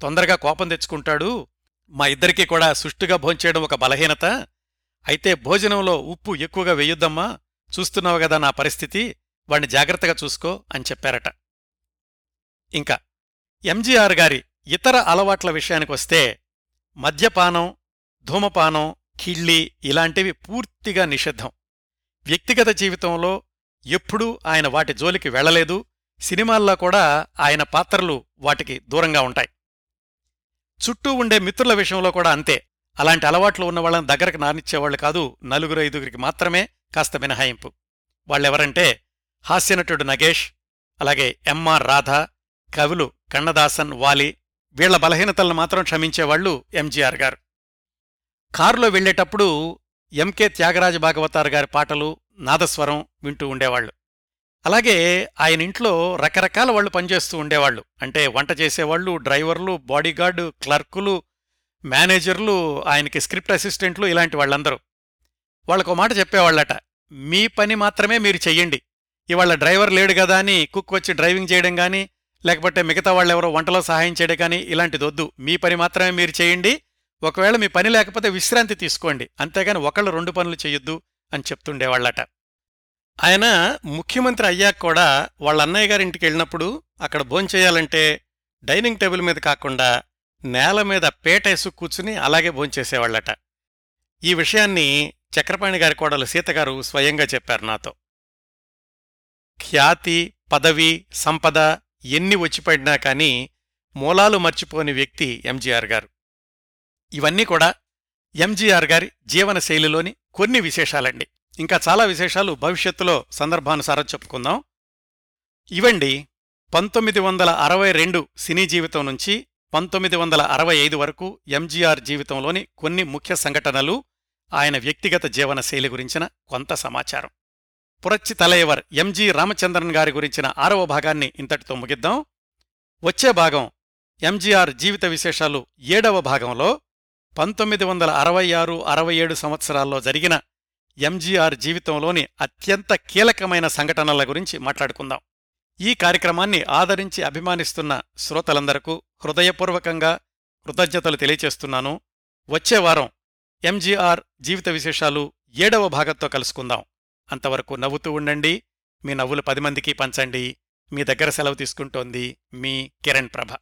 తొందరగా కోపం తెచ్చుకుంటాడు మా ఇద్దరికీ కూడా సుష్టుగా భోంచేయడం ఒక బలహీనత అయితే భోజనంలో ఉప్పు ఎక్కువగా వెయ్యొద్దమ్మా చూస్తున్నావు గదా నా పరిస్థితి వాణ్ణి జాగ్రత్తగా చూసుకో అని చెప్పారట. ఇంకా ఎంజీఆర్ గారి ఇతర అలవాట్ల విషయానికొస్తే మద్యపానం ధూమపానం కిళ్ళి ఇలాంటివి పూర్తిగా నిషిద్ధం. వ్యక్తిగత జీవితంలో ఎప్పుడూ ఆయన వాటి జోలికి వెళ్ళలేదు సినిమాల్లో కూడా ఆయన పాత్రలు వాటికి దూరంగా ఉంటాయి. చుట్టూ ఉండే మిత్రుల విషయంలో కూడా అంతే. అలాంటి అలవాట్లు ఉన్న వాళ్ళని దగ్గరకు నానిచ్చేవాళ్ళు కాదు నలుగురు ఐదుగురికి మాత్రమే కాస్త మినహాయింపు. వాళ్ళెవరంటే హాస్యనటుడు నగేష్ అలాగే ఎంఆర్ రాధా కవులు కన్నదాసన్ వాలి వీళ్ళ బలహీనతలను మాత్రం క్షమించేవాళ్ళు ఎంజీఆర్ గారు. కారులో వెళ్ళేటప్పుడు ఎంకే త్యాగరాజ భాగవతార్ గారి పాటలు నాదస్వరం వింటూ ఉండేవాళ్ళు అలాగే ఆయన ఇంట్లో రకరకాల వాళ్ళు పనిచేస్తూ ఉండేవాళ్ళు అంటే వంట చేసేవాళ్ళు డ్రైవర్లు బాడీగార్డు క్లర్కులు మేనేజర్లు ఆయనకి స్క్రిప్ట్ అసిస్టెంట్లు ఇలాంటి వాళ్ళందరూ. వాళ్ళకు మాట చెప్పేవాళ్ళట మీ పని మాత్రమే మీరు చెయ్యండి. ఇవాళ డ్రైవర్ లేడు కదా అని కుక్ వచ్చి డ్రైవింగ్ చేయడం గాని లేకపోతే మిగతా వాళ్ళెవరో వంటలో సహాయం చేయడం కానీ ఇలాంటిది వద్దు. మీ పని మాత్రమే మీరు చేయండి. ఒకవేళ మీ పని లేకపోతే విశ్రాంతి తీసుకోండి. అంతేగాని ఒకళ్ళు రెండు పనులు చేయొద్దు అని చెప్తుండేవాళ్ళట. ఆయన ముఖ్యమంత్రి అయ్యాక కూడా వాళ్ళ అన్నయ్య గారింటికి వెళ్ళినప్పుడు అక్కడ భోంచేయాలంటే డైనింగ్ టేబుల్ మీద కాకుండా నేల మీద పేటేసు కూర్చుని అలాగే భోంచేసేవాళ్ళట ఈ విషయాన్ని చక్రపాణి గారి కోడలు సీతగారు స్వయంగా చెప్పారు నాతో. ఖ్యాతి పదవి సంపద ఎన్ని వచ్చిపడినా కాని మూలాలు మర్చిపోని వ్యక్తి ఎంజీఆర్ గారు. ఇవన్నీ కూడా ఎంజీఆర్ గారి జీవనశైలిలోని కొన్ని విశేషాలండి. ఇంకా చాలా విశేషాలు భవిష్యత్తులో సందర్భానుసారం చెప్పుకుందాం. ఇవండి పంతొమ్మిది వందల అరవై రెండు సినీ జీవితం నుంచి పంతొమ్మిది వందల అరవై ఐదు వరకు ఎంజీఆర్ జీవితంలోని కొన్ని ముఖ్య సంఘటనలు ఆయన వ్యక్తిగత జీవనశైలి గురించిన కొంత సమాచారం. పురచ్చి తలయవర్ ఎంజి రామచంద్రన్ గారి గురించిన ఆరవ భాగాన్ని ఇంతటితో ముగిద్దాం. వచ్చే భాగం ఎంజీఆర్ జీవిత విశేషాలు ఏడవ భాగంలో పంతొమ్మిది వందల అరవై ఆరు అరవై ఏడు సంవత్సరాల్లో జరిగిన ఎంజీఆర్ జీవితంలోని అత్యంత కీలకమైన సంఘటనల గురించి మాట్లాడుకుందాం. ఈ కార్యక్రమాన్ని ఆదరించి అభిమానిస్తున్న శ్రోతలందరకు హృదయపూర్వకంగా కృతజ్ఞతలు తెలియచేస్తున్నాను వచ్చే వారం ఎంజీఆర్ జీవిత విశేషాలు ఏడవ భాగంతో కలుసుకుందాం. అంతవరకు నవ్వుతూ ఉండండి. మీ నవ్వులు పది మందికి పంచండి. మీ దగ్గర సెలవు తీసుకుంటోంది మీ కిరణ్ ప్రభ.